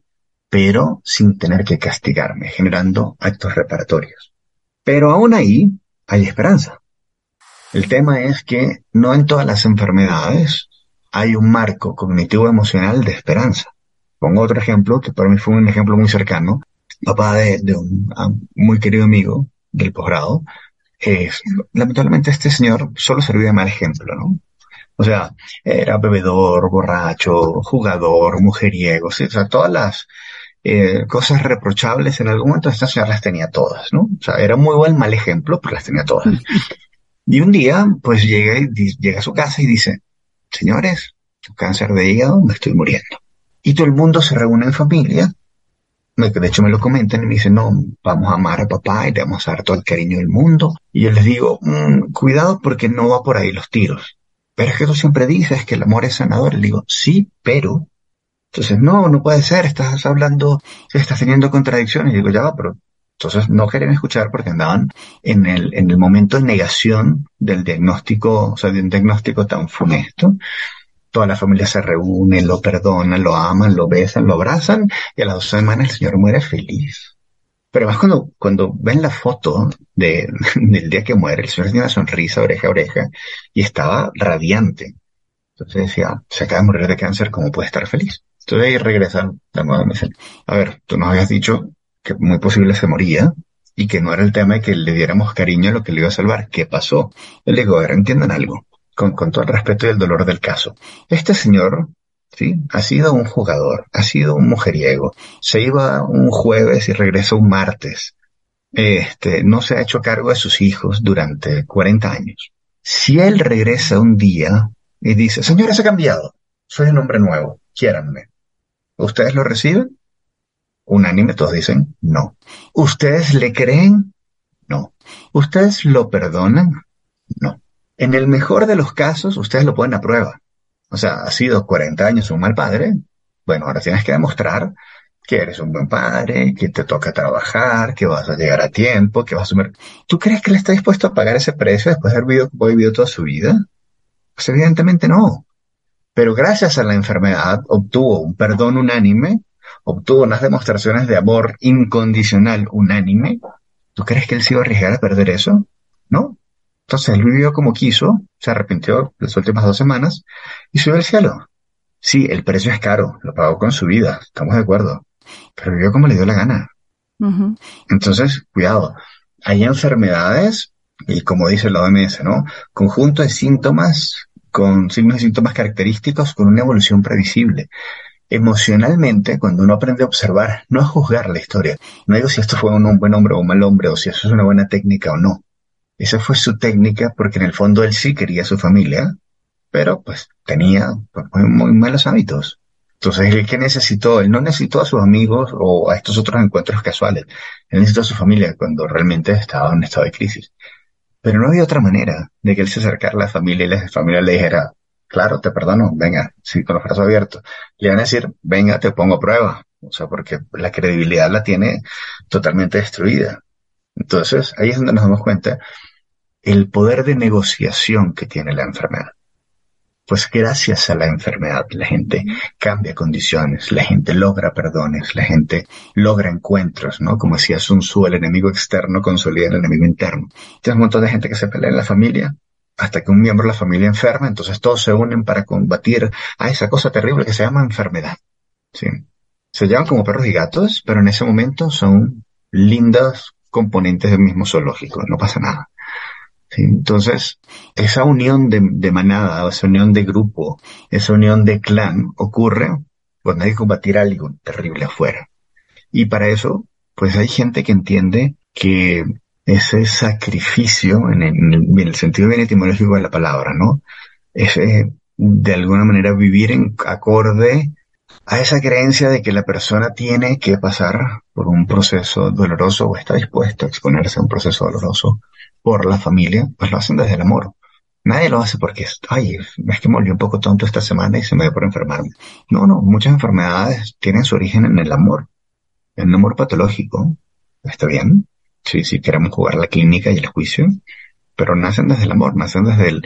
pero sin tener que castigarme, generando actos reparatorios. Pero aún ahí hay esperanza. El tema es que no en todas las enfermedades hay un marco cognitivo emocional de esperanza. Pongo otro ejemplo, que para mí fue un ejemplo muy cercano. Papá de, un, muy querido amigo del posgrado. lamentablemente este señor solo servía de mal ejemplo, ¿no? O sea, era bebedor, borracho, jugador, mujeriego, o sea, todas las eh, cosas reprochables en algún momento esta señora las tenía todas, ¿no? O sea, era muy buen mal ejemplo, pero las tenía todas. Y un día, pues llega, llega a su casa y dice, señores, cáncer de hígado, me estoy muriendo. Y todo el mundo se reúne en familia. De hecho me lo comentan y me dicen, no, vamos a amar a papá y le vamos a dar todo el cariño del mundo. Y yo les digo, mm, cuidado porque no va por ahí los tiros. Pero es que tú siempre dices que el amor es sanador. Le digo, sí, pero. Entonces, no, no puede ser, estás hablando, estás teniendo contradicciones. Y digo, ya va, pero entonces no querían escuchar porque andaban en el, en el momento de negación del diagnóstico, o sea, de un diagnóstico tan funesto toda la familia se reúne, lo perdonan, lo aman, lo besan, lo abrazan y a las dos semanas el señor muere feliz. Pero además cuando, cuando ven la foto de, del día que muere, el señor tenía una sonrisa oreja a oreja y estaba radiante. Entonces decía, se acaba de morir de cáncer, ¿cómo puede estar feliz? Entonces ahí regresan me dicen, a ver, tú nos habías dicho que muy posible se moría y que no era el tema de que le diéramos cariño a lo que le iba a salvar. ¿Qué pasó? Yo le digo, a ver, entiendan algo con, todo el respeto y el dolor del caso. Este señor ¿sí? Ha sido un jugador, ha sido un mujeriego. Se iba un jueves y regresó un martes. Este, no se ha hecho cargo de sus hijos durante 40 años. Si él regresa un día y dice, señores, he cambiado, soy un hombre nuevo, quiéranme. ¿Ustedes lo reciben? Unánime, todos dicen no. ¿Ustedes le creen? No. ¿Ustedes lo perdonan? No. En el mejor de los casos, ustedes lo ponen a prueba. O sea, ha sido 40 años un mal padre. Bueno, ahora tienes que demostrar que eres un buen padre, que te toca trabajar, que vas a llegar a tiempo, que vas a asumir. ¿Tú crees que él está dispuesto a pagar ese precio después de haber vivido, toda su vida? Pues evidentemente no. Pero gracias a la enfermedad obtuvo un perdón unánime, obtuvo unas demostraciones de amor incondicional unánime. ¿Tú crees que él se iba a arriesgar a perder eso? No. Entonces él vivió como quiso, se arrepintió las últimas dos semanas y subió al cielo. Sí, el precio es caro, lo pagó con su vida, estamos de acuerdo pero vivió como le dio la gana. Entonces, cuidado, hay enfermedades, y como dice la OMS, ¿no? Conjunto de síntomas con signos y síntomas característicos con una evolución previsible. Emocionalmente, cuando uno aprende a observar, no a juzgar la historia, no digo si esto fue un buen hombre o un mal hombre, o si eso es una buena técnica o no. Esa fue su técnica porque en el fondo él sí quería a su familia, pero pues tenía pues, muy malos hábitos. Entonces, él que necesitó, él no necesitó a sus amigos o a estos otros encuentros casuales. Él necesitó a su familia cuando realmente estaba en estado de crisis. Pero no había otra manera de que él se acercara a la familia y la familia le dijera, claro, te perdono, venga, sí, con los brazos abiertos. Le van a decir, venga, te pongo a prueba. O sea, porque la credibilidad la tiene totalmente destruida. Entonces, ahí es donde nos damos cuenta el poder de negociación que tiene la enfermedad. Pues gracias a la enfermedad la gente cambia condiciones, la gente logra perdones, la gente logra encuentros, ¿no? Como decía Sun Tzu, el enemigo externo consolida el enemigo interno. Tienes un montón de gente que se pelea en la familia, hasta que un miembro de la familia enferma, entonces todos se unen para combatir a esa cosa terrible que se llama enfermedad. ¿sí? Se llaman como perros y gatos, pero en ese momento son lindas componentes del mismo zoológico, no pasa nada. Entonces, esa unión de, manada, esa unión de grupo, esa unión de clan ocurre cuando hay que combatir algo terrible afuera. Y para eso, pues hay gente que entiende que ese sacrificio, en el, sentido bien etimológico de la palabra, ¿no? Ese, de alguna manera, vivir en acorde a esa creencia de que la persona tiene que pasar por un proceso doloroso o está dispuesto a exponerse a un proceso doloroso por la familia, pues lo hacen desde el amor. Nadie lo hace porque, ay, es que me volví un poco tonto esta semana y se me dio por enfermarme. No, no, muchas enfermedades tienen su origen en el amor, en el amor patológico. Está bien, sí, sí queremos jugar la clínica y el juicio, pero nacen desde el amor, nacen desde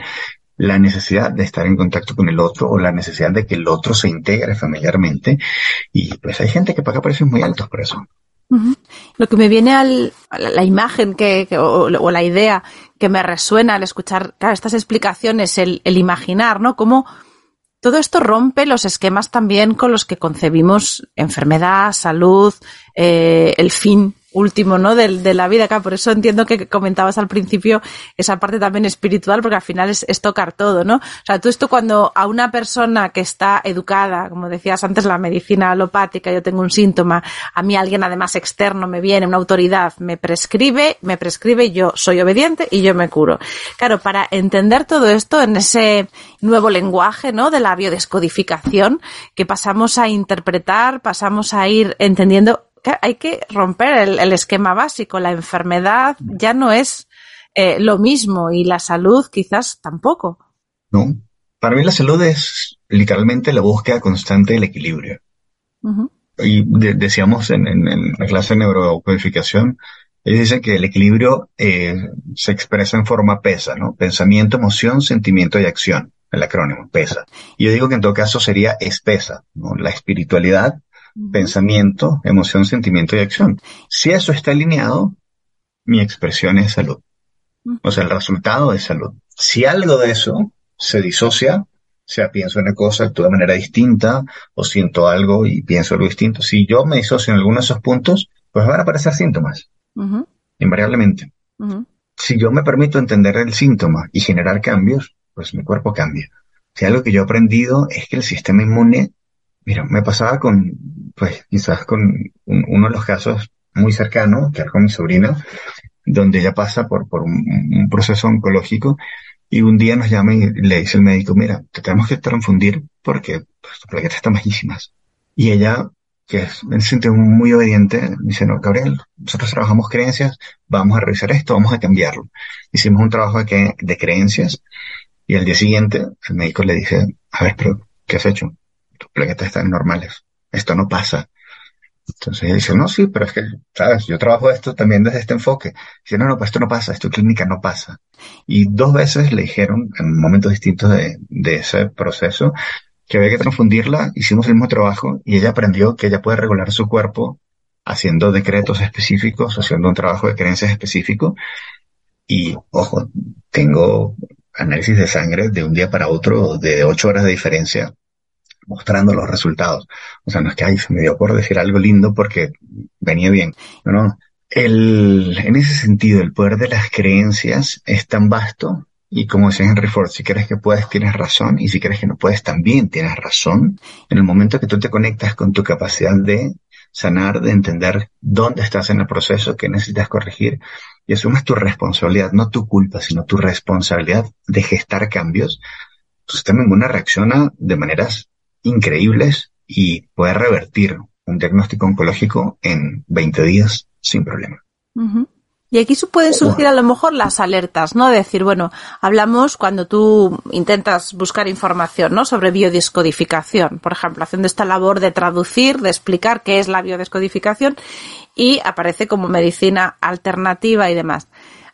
la necesidad de estar en contacto con el otro o la necesidad de que el otro se integre familiarmente. Y pues hay gente que paga precios muy altos por eso. Lo que me viene a la, imagen que, o, la idea que me resuena al escuchar estas explicaciones, el, el imaginar, ¿no? Cómo todo esto rompe los esquemas también con los que concebimos enfermedad, salud, eh, el fin último, ¿no? De, de, la vida acá. Por eso entiendo que comentabas al principio esa parte también espiritual, porque al final es, tocar todo, ¿no? O sea, tú esto cuando a una persona que está educada, como decías antes, la medicina alopática, yo tengo un síntoma, a mí alguien además externo me viene, una autoridad me prescribe, me prescribe, yo soy obediente y yo me curo. Claro, para entender todo esto en ese nuevo lenguaje, ¿no? De la biodescodificación, que pasamos a interpretar, pasamos a ir entendiendo hay que romper el, esquema básico. La enfermedad ya no es eh, lo mismo y la salud quizás tampoco. No, para mí la salud es literalmente la búsqueda constante del equilibrio. Y decíamos en, la clase de neurocodificación, ellos dicen que el equilibrio eh, se expresa en forma PESA, ¿no? Pensamiento, emoción, sentimiento y acción. El acrónimo, PESA. Y yo digo que en todo caso sería ESPESA, ¿no? La espiritualidad, pensamiento, emoción, sentimiento y acción. Si eso está alineado, mi expresión es salud. O sea, el resultado es salud. Si algo de eso se disocia, o sea, pienso en una cosa, actúo de manera distinta, o siento algo y pienso algo distinto. Si yo me disocio en alguno de esos puntos, pues van a aparecer síntomas. Invariablemente. Si yo me permito entender el síntoma y generar cambios, pues mi cuerpo cambia. Si algo que yo he aprendido es que el sistema inmune, mira, me pasaba con, pues quizás con uno de los casos muy cercanos, que es con mi sobrina, donde ella pasa por, por un, proceso oncológico y un día nos llama y le dice el médico, mira, te tenemos que transfundir porque pues, tus plaquetas están bajísimas. Y ella, que es, en sentido muy obediente, dice, no, Gabriel, nosotros trabajamos creencias, vamos a revisar esto, vamos a cambiarlo. Hicimos un trabajo de, de creencias y al día siguiente el médico le dice, a ver, pero, ¿qué has hecho? Tus plaquetas están normales. Esto no pasa. Entonces ella dice, no, sí, pero es que, sabes, yo trabajo esto también desde este enfoque. Dice, no, no, pues esto no pasa, esto clínica no pasa. Y dos veces le dijeron, en momentos distintos de, de ese proceso, que había que transfundirla, hicimos el mismo trabajo y ella aprendió que ella puede regular su cuerpo haciendo decretos específicos, haciendo un trabajo de creencias específico. Y, ojo, tengo análisis de sangre de un día para otro de ocho horas de diferencia mostrando los resultados. O sea, no es que, ay, se me dio por decir algo lindo porque venía bien. No, no. El, en ese sentido, el poder de las creencias es tan vasto y como decía Henry Ford, si crees que puedes, tienes razón, y si crees que no puedes, también tienes razón. En el momento que tú te conectas con tu capacidad de sanar, de entender dónde estás en el proceso, qué necesitas corregir, y asumes tu responsabilidad, no tu culpa, sino tu responsabilidad de gestar cambios, tu sistema inmune reacciona de maneras increíbles y puede revertir un diagnóstico oncológico en 20 días sin problema. Y aquí pueden surgir a lo mejor las alertas, ¿no? decir, bueno, hablamos cuando tú intentas buscar información, ¿no? Sobre biodescodificación, por ejemplo, haciendo esta labor de traducir, de explicar qué es la biodescodificación y aparece como medicina alternativa y demás.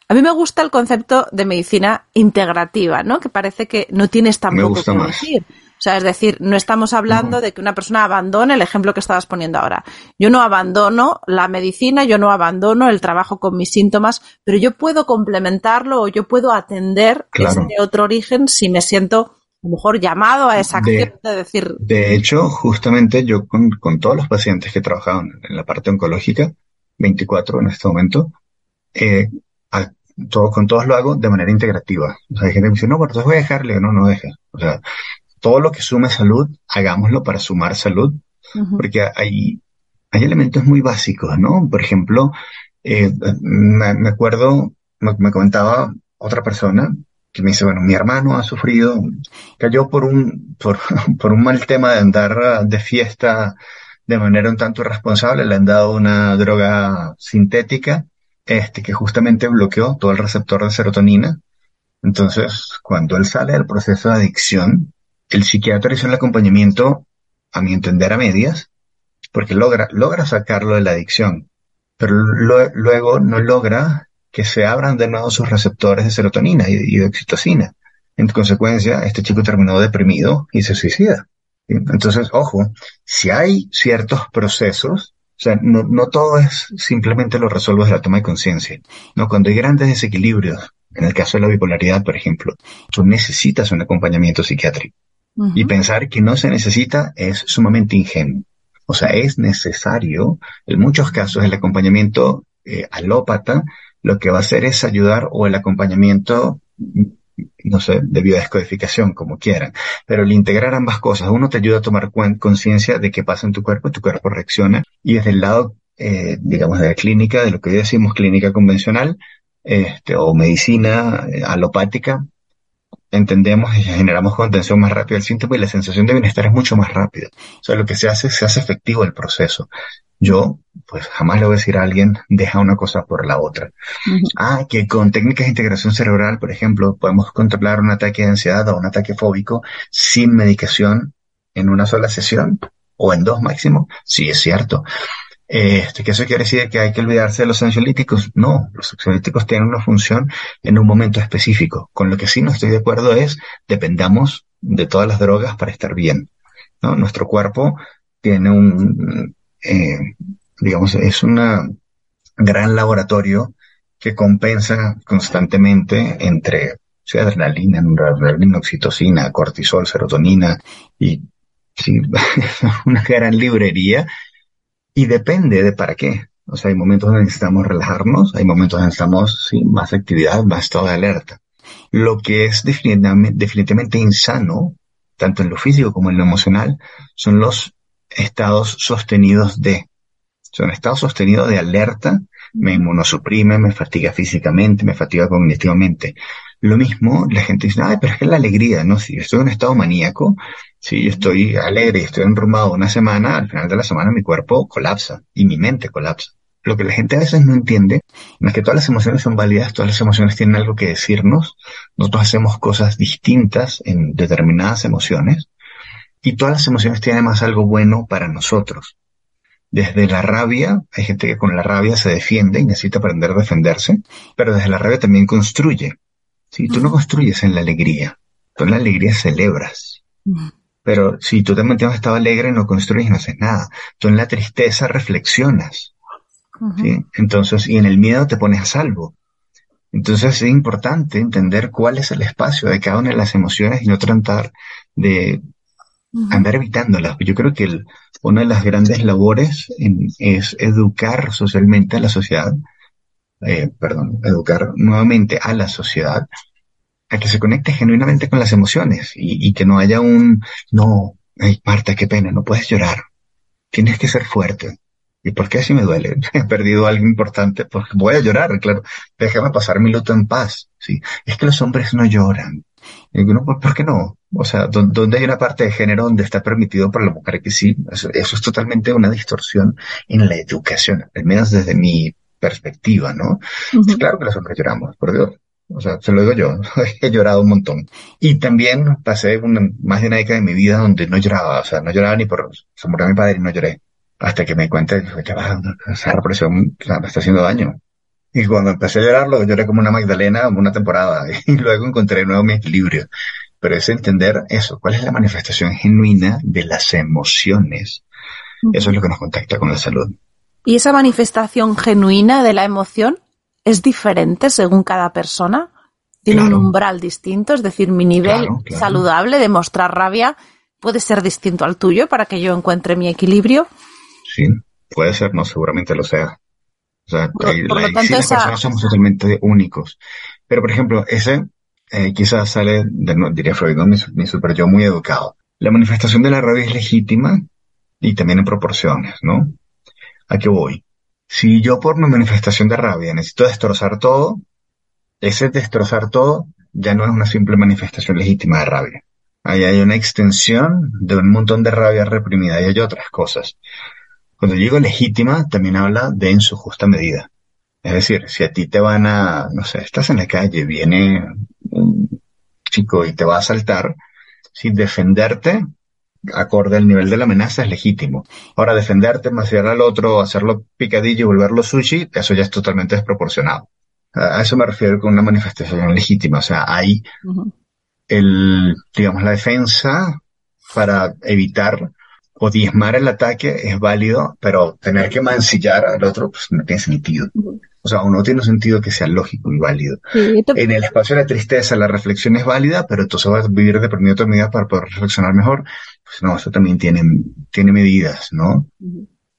A mí me gusta el concepto de medicina integrativa, ¿no? Que parece que no tienes tampoco que decir. O sea, es decir, no estamos hablando de que una persona abandone el ejemplo que estabas poniendo ahora. Yo no abandono la medicina, yo no abandono el trabajo con mis síntomas, pero yo puedo complementarlo o yo puedo atender ese otro origen si me siento a lo mejor llamado a esa acción de, decir. De hecho, justamente yo con, todos los pacientes que trabajaban en la parte oncológica, 24 en este momento, eh, todo, con todos lo hago de manera integrativa. O sea, hay gente que me dice, no, pero entonces voy a dejarle, no, no deja. O sea, todo lo que sume salud, hagámoslo para sumar salud, porque hay, hay elementos muy básicos, ¿no? Por ejemplo, eh, me, acuerdo, me, comentaba otra persona que me dice, bueno, mi hermano ha sufrido, cayó por un, por, por un mal tema de andar de fiesta de manera un tanto irresponsable, le han dado una droga sintética, este, que justamente bloqueó todo el receptor de serotonina. Entonces, cuando él sale del proceso de adicción, el psiquiatra hizo el acompañamiento, a mi entender, a medias, porque logra, logra sacarlo de la adicción, pero luego no logra que se abran de nuevo sus receptores de serotonina y, de oxitocina. En consecuencia, este chico terminó deprimido y se suicida. Entonces, ojo, si hay ciertos procesos, o sea, no, no todo es simplemente lo resuelvo de la toma de conciencia. No, cuando hay grandes desequilibrios, en el caso de la bipolaridad, por ejemplo, tú necesitas un acompañamiento psiquiátrico. Y pensar que no se necesita es sumamente ingenuo. O sea, es necesario, en muchos casos, el acompañamiento eh, alópata lo que va a hacer es ayudar o el acompañamiento, no sé, de biodescodificación, como quieran. Pero el integrar ambas cosas, uno te ayuda a tomar conciencia de qué pasa en tu cuerpo, tu cuerpo reacciona. Y desde el lado, eh, digamos, de la clínica, de lo que hoy decimos clínica convencional, este, o medicina eh, alopática, entendemos y generamos contención más rápida del síntoma y la sensación de bienestar es mucho más rápida. O sea, lo que se hace, se hace efectivo el proceso. Yo, pues jamás le voy a decir a alguien, deja una cosa por la otra. Ah, que con técnicas de integración cerebral, por ejemplo, podemos controlar un ataque de ansiedad o un ataque fóbico sin medicación en una sola sesión o en dos máximo. Sí, es cierto. Este, que eso quiere decir que hay que olvidarse de los ansiolíticos. No, los ansiolíticos tienen una función en un momento específico. Con lo que sí no estoy de acuerdo es dependamos de todas las drogas para estar bien. ¿no? Nuestro cuerpo tiene un, eh, digamos, es un gran laboratorio que compensa constantemente entre adrenalina, adrenalina, oxitocina, cortisol, serotonina y sí, una gran librería y depende de para qué. O sea, hay momentos donde necesitamos relajarnos, hay momentos donde necesitamos sí, más actividad, más estado de alerta. Lo que es definitivamente, insano tanto en lo físico como en lo emocional, son los estados sostenidos de. Son estados sostenidos de alerta, me inmunosuprime, me fatiga físicamente, me fatiga cognitivamente. Lo mismo, la gente dice, ay, pero es que la alegría, ¿no? Si estoy en un estado maníaco, si yo estoy alegre y estoy enrumado una semana, al final de la semana mi cuerpo colapsa y mi mente colapsa. Lo que la gente a veces no entiende es que todas las emociones son válidas, todas las emociones tienen algo que decirnos, nosotros hacemos cosas distintas en determinadas emociones y todas las emociones tienen además algo bueno para nosotros. Desde la rabia, hay gente que con la rabia se defiende y necesita aprender a defenderse, pero desde la rabia también construye. Si tú no construyes en la alegría, tú en la alegría celebras. Pero si tú te mantienes estado alegre, no construyes y no haces nada. Tú en la tristeza reflexionas. Entonces, y en el miedo te pones a salvo. Entonces es importante entender cuál es el espacio de cada una de las emociones y no tratar de andar evitándolas. Yo creo que una de las grandes labores es educar socialmente a la sociedad, eh, perdón, educar nuevamente a la sociedad a que se conecte genuinamente con las emociones y, que no haya un, no, ay, Marta, qué pena, no puedes llorar. Tienes que ser fuerte. ¿Y por qué así me duele? He perdido algo importante, porque voy a llorar, claro. Déjame pasar mi luto en paz, ¿sí? Es que los hombres no lloran. Y uno, ¿por qué no? O sea, donde hay una parte de género donde está permitido para la mujer que sí, eso, es totalmente una distorsión en la educación, al menos desde mi perspectiva, ¿no? claro que los hombres lloramos, por Dios. O sea, se lo digo yo, he llorado un montón. Y también pasé una, más de una década de mi vida donde no lloraba, o sea, no lloraba ni por, se murió mi padre y no lloré. Hasta que me di cuenta que va, esa represión me está haciendo daño. Y cuando empecé a llorarlo, lloré como una Magdalena una temporada y luego encontré nuevo mi equilibrio. Pero es entender eso, cuál es la manifestación genuina de las emociones. Eso es lo que nos contacta con la salud. ¿Y esa manifestación genuina de la emoción es diferente según cada persona? ¿Tiene un umbral distinto? Es decir, mi nivel saludable de mostrar rabia puede ser distinto al tuyo para que yo encuentre mi equilibrio. Sí, puede ser, no, seguramente lo sea. O sea, por, lo tanto, personas somos totalmente únicos. Pero, por ejemplo, ese eh, quizás sale, de, no, diría Freud, ¿no? mi, mi super yo muy educado. La manifestación de la rabia es legítima y también en proporciones, ¿no? ¿A qué voy? Si yo por mi manifestación de rabia necesito destrozar todo, ese destrozar todo ya no es una simple manifestación legítima de rabia. Ahí hay una extensión de un montón de rabia reprimida y hay otras cosas. Cuando digo legítima, también habla de en su justa medida. Es decir, si a ti te van a, no sé, estás en la calle, viene un chico y te va a asaltar, sin defenderte, acorde al nivel de la amenaza, es legítimo. Ahora, defenderte, maciar al otro, hacerlo picadillo y volverlo sushi, eso ya es totalmente desproporcionado. A eso me refiero con una manifestación legítima. O sea, hay el, digamos, la defensa para evitar o diezmar el ataque es válido, pero tener que mancillar al otro, pues no tiene sentido. O sea, no tiene sentido que sea lógico y válido. En el espacio de la tristeza la reflexión es válida, pero entonces vas a vivir deprimido medida para poder reflexionar mejor. Pues no, eso también tiene, tiene medidas, ¿no?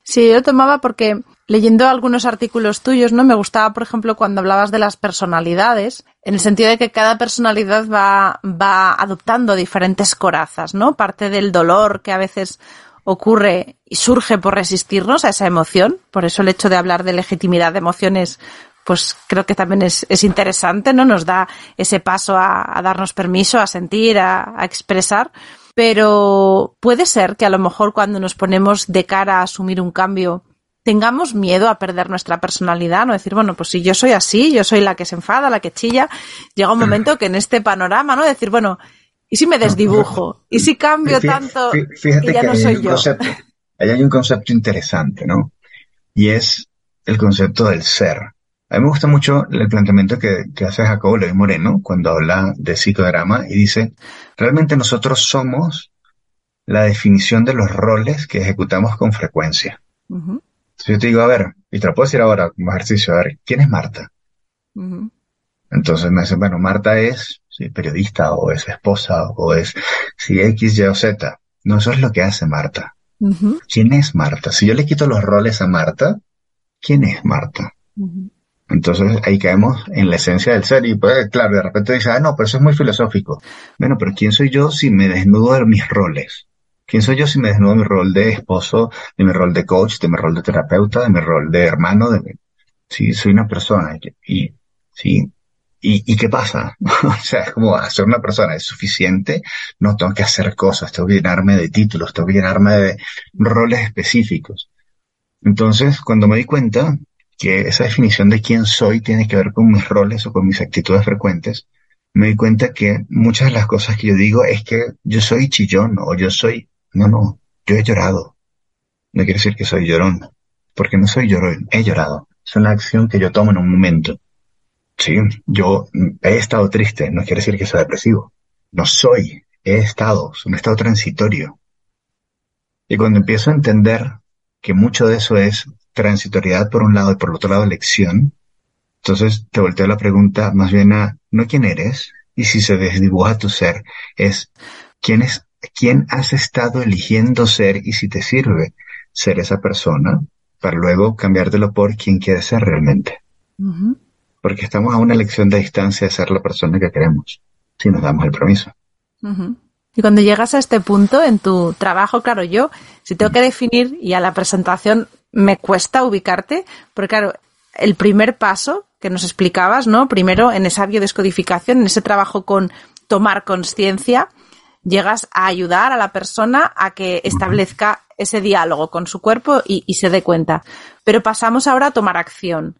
Sí, yo tomaba porque leyendo algunos artículos tuyos, ¿no? Me gustaba, por ejemplo, cuando hablabas de las personalidades, en el sentido de que cada personalidad va, va adoptando diferentes corazas, ¿no? Parte del dolor que a veces ocurre y surge por resistirnos a esa emoción. Por eso el hecho de hablar de legitimidad de emociones, pues creo que también es, es interesante, ¿no? Nos da ese paso a, darnos permiso, a sentir, a, a expresar. Pero puede ser que a lo mejor cuando nos ponemos de cara a asumir un cambio, tengamos miedo a perder nuestra personalidad, no decir, bueno, pues si yo soy así, yo soy la que se enfada, la que chilla, llega un momento que en este panorama, ¿no? Decir, bueno, ¿Y si me desdibujo? ¿Y si cambio tanto fíjate que ya no soy yo? ahí hay un concepto interesante, ¿no? Y es el concepto del ser. A mí me gusta mucho el planteamiento que, hace Jacobo León Moreno cuando habla de psicodrama y dice, realmente nosotros somos la definición de los roles que ejecutamos con frecuencia. Si yo te digo, a ver, y te lo puedo decir ahora como ejercicio, a ver, ¿quién es Marta? Entonces me dice, bueno, Marta es periodista o es esposa o es si X, Y o Z. No, eso es lo que hace Marta. ¿Quién es Marta? Si yo le quito los roles a Marta, ¿quién es Marta? Entonces ahí caemos en la esencia del ser y pues claro, de repente dices, ah, no, pero eso es muy filosófico. Bueno, pero ¿quién soy yo si me desnudo de mis roles? ¿Quién soy yo si me desnudo de mi rol de esposo, de mi rol de coach, de mi rol de terapeuta, de mi rol de hermano? De Sí, soy una persona y, sí, ¿Y, ¿Y, qué pasa? o sea, es como ser una persona es suficiente, no tengo que hacer cosas, tengo que llenarme de títulos, tengo que llenarme de roles específicos. Entonces, cuando me di cuenta que esa definición de quién soy tiene que ver con mis roles o con mis actitudes frecuentes, me di cuenta que muchas de las cosas que yo digo es que yo soy chillón o yo soy, no, no, yo he llorado. No quiere decir que soy llorón, porque no soy llorón, he llorado. Es una acción que yo tomo en un momento. Sí, yo he estado triste, no quiere decir que sea depresivo. No soy, he estado, es un estado transitorio. Y cuando empiezo a entender que mucho de eso es transitoriedad por un lado y por el otro lado elección, entonces te volteo la pregunta más bien a no quién eres, y si se desdibuja tu ser, es quién es, quién has estado eligiendo ser y si te sirve ser esa persona para luego cambiártelo por quién quieres ser realmente porque estamos a una elección de distancia de ser la persona que queremos, si nos damos el permiso. Y cuando llegas a este punto en tu trabajo, claro, yo, si tengo que definir y a la presentación me cuesta ubicarte, porque claro, el primer paso que nos explicabas, ¿no? Primero en esa biodescodificación, en ese trabajo con tomar conciencia, llegas a ayudar a la persona a que establezca ese diálogo con su cuerpo y, y, se dé cuenta. Pero pasamos ahora a tomar acción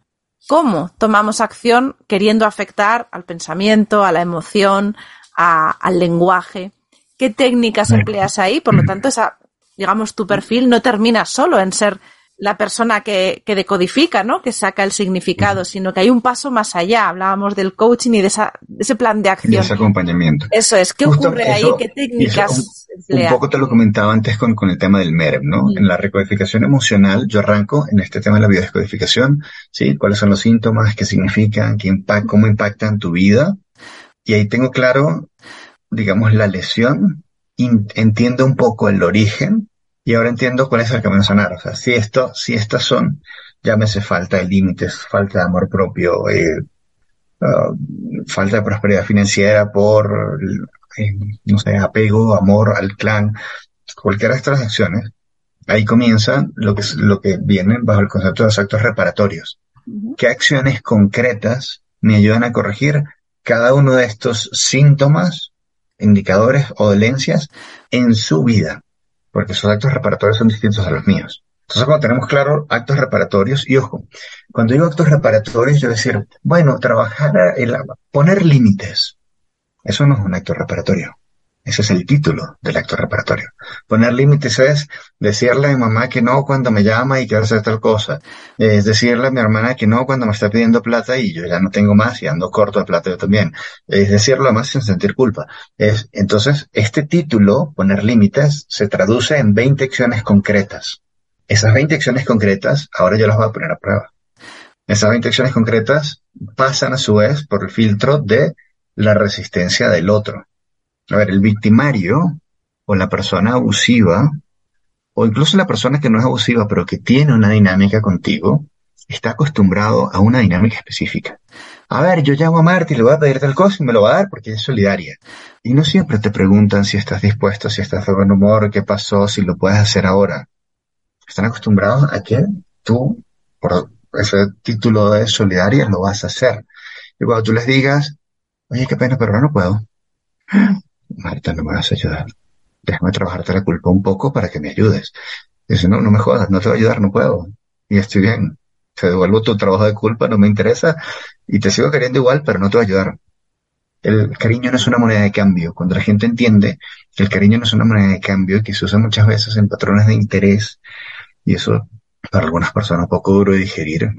cómo tomamos acción queriendo afectar al pensamiento, a la emoción, al lenguaje. ¿Qué técnicas empleas ahí? Por lo tanto, esa, digamos, tu perfil no termina solo en ser la persona que, decodifica, ¿no? Que saca el significado, sino que hay un paso más allá. Hablábamos del coaching y de, ese plan de acción. De ese acompañamiento. Eso es. ¿Qué ocurre ahí? ¿Qué técnicas un, poco te lo comentaba antes con, el tema del MEREP, ¿no? En la recodificación emocional, yo arranco en este tema de la biodescodificación, ¿sí? ¿Cuáles son los síntomas? ¿Qué significan? ¿Qué impact, ¿Cómo impactan tu vida? Y ahí tengo claro, digamos, la lesión, entiendo un poco el origen, y ahora entiendo cuál es el camino a sanar. O sea, si esto, si estas son, llámese falta de límites, falta de amor propio, eh, uh, falta de prosperidad financiera por, eh, no sé, apego, amor al clan, cualquiera de estas acciones, ahí comienza lo que, lo que viene bajo el concepto de los actos reparatorios. ¿Qué acciones concretas me ayudan a corregir cada uno de estos síntomas, indicadores o dolencias en su vida? Porque esos actos reparatorios son distintos a los míos. Entonces, cuando tenemos claro actos reparatorios, y ojo, cuando digo actos reparatorios, yo decir, bueno, trabajar, el, poner límites. Eso no es un acto reparatorio. Ese es el título del acto reparatorio. Poner límites es decirle a mi mamá que no cuando me llama y quiere hacer tal cosa. Es decirle a mi hermana que no cuando me está pidiendo plata y yo ya no tengo más y ando corto de plata yo también. Es decirlo más sin sentir culpa. Es, entonces, este título, poner límites, se traduce en 20 acciones concretas. Esas 20 acciones concretas, ahora yo las voy a poner a prueba. Esas 20 acciones concretas pasan a su vez por el filtro de la resistencia del otro. A ver, el victimario o la persona abusiva, o incluso la persona que no es abusiva, pero que tiene una dinámica contigo, está acostumbrado a una dinámica específica. A ver, yo llamo a Marta y le voy a pedir tal cosa y me lo va a dar porque es solidaria. Y no siempre te preguntan si estás dispuesto, si estás de buen humor, qué pasó, si lo puedes hacer ahora. Están acostumbrados a que tú, por ese título de solidaria, lo vas a hacer. Y cuando tú les digas, oye, qué pena, pero ahora no puedo. Marta, no me vas a ayudar. Déjame trabajarte la culpa un poco para que me ayudes. Dice, no, no me jodas, no te voy a ayudar, no puedo. Y estoy bien. Te devuelvo tu trabajo de culpa, no me interesa. Y te sigo queriendo igual, pero no te voy a ayudar. El cariño no es una moneda de cambio. Cuando la gente entiende que el cariño no es una moneda de cambio y que se usa muchas veces en patrones de interés, y eso para algunas personas un poco duro de digerir.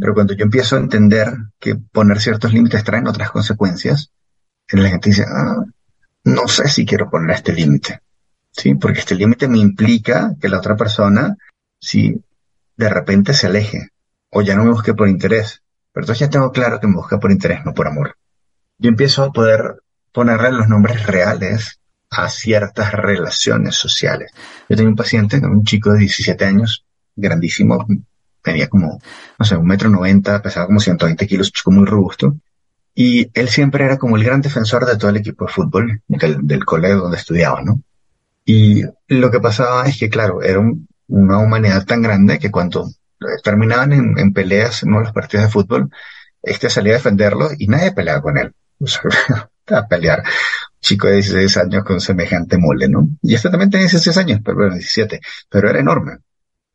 Pero cuando yo empiezo a entender que poner ciertos límites traen otras consecuencias, la gente dice, ah, no sé si quiero poner este límite, ¿sí? Porque este límite me implica que la otra persona, si de repente se aleje o ya no me busque por interés, pero entonces ya tengo claro que me busca por interés, no por amor. Yo empiezo a poder ponerle los nombres reales a ciertas relaciones sociales. Yo tengo un paciente, un chico de 17 años, grandísimo, tenía como, no sé, un metro noventa, pesaba como 120 kilos, chico muy robusto. Y él siempre era como el gran defensor de todo el equipo de fútbol del, colegio donde estudiaba, ¿no? Y lo que pasaba es que, claro, era una humanidad tan grande que cuando terminaban en, peleas en los partidos de fútbol, este salía a defenderlo y nadie peleaba con él. O sea, a pelear. Chico de 16 años con semejante mole, ¿no? Y este también tenía 16 años, pero bueno, 17, pero era enorme.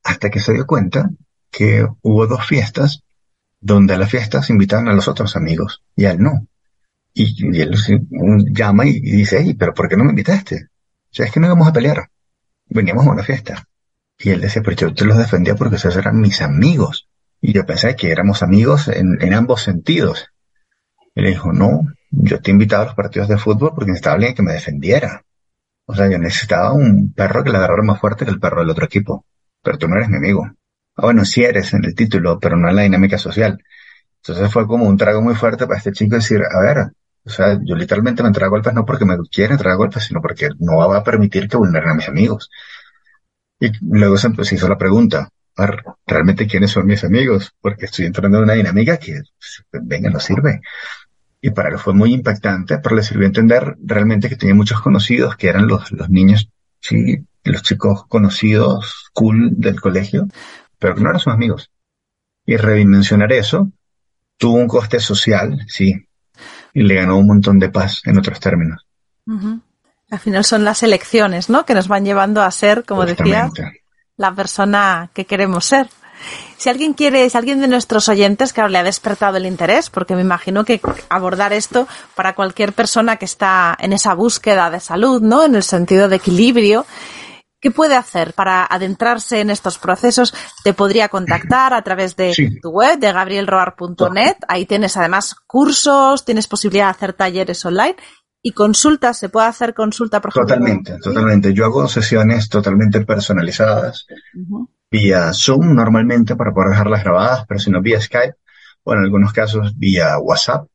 Hasta que se dio cuenta que hubo dos fiestas donde a las fiestas invitaban a los otros amigos y a él no. Y, él llama y, dice, hey, pero ¿por qué no me invitaste? O sea, es que no íbamos a pelear. Veníamos a una fiesta. Y él decía, pero yo te los defendía porque esos eran mis amigos. Y yo pensé que éramos amigos en, ambos sentidos. Y le dijo, no, yo te invitaba a los partidos de fútbol porque necesitaba alguien que me defendiera. O sea, yo necesitaba un perro que le agarrara más fuerte que el perro del otro equipo. Pero tú no eres mi amigo. Ah, bueno, sí eres en el título, pero no en la dinámica social. Entonces fue como un trago muy fuerte para este chico decir, a ver, o sea, yo literalmente me entrego golpes no porque me quiera entregar golpes, sino porque no va a permitir que vulneren a mis amigos. Y luego se, hizo la pregunta, ¿realmente quiénes son mis amigos? Porque estoy entrando en una dinámica que, pues, venga, no sirve. Y para él fue muy impactante, pero le sirvió entender realmente que tenía muchos conocidos, que eran los, los niños, sí, los chicos conocidos, cool del colegio, pero que no eran sus amigos. Y redimensionar eso tuvo un coste social, sí, y le ganó un montón de paz en otros términos. Al final son las elecciones, ¿no? Que nos van llevando a ser, como decía, la persona que queremos ser. Si alguien quiere, si alguien de nuestros oyentes, que le ha despertado el interés, porque me imagino que abordar esto para cualquier persona que está en esa búsqueda de salud, ¿no? En el sentido de equilibrio, ¿Qué puede hacer para adentrarse en estos procesos? Te podría contactar a través de tu web, de gabrielroar.net. Ahí tienes además cursos, tienes posibilidad de hacer talleres online y consultas. ¿Se puede hacer consulta, por ejemplo? Totalmente, totalmente. Yo hago sesiones totalmente personalizadas vía Zoom normalmente para poder dejarlas grabadas, pero si no vía Skype o en algunos casos vía WhatsApp.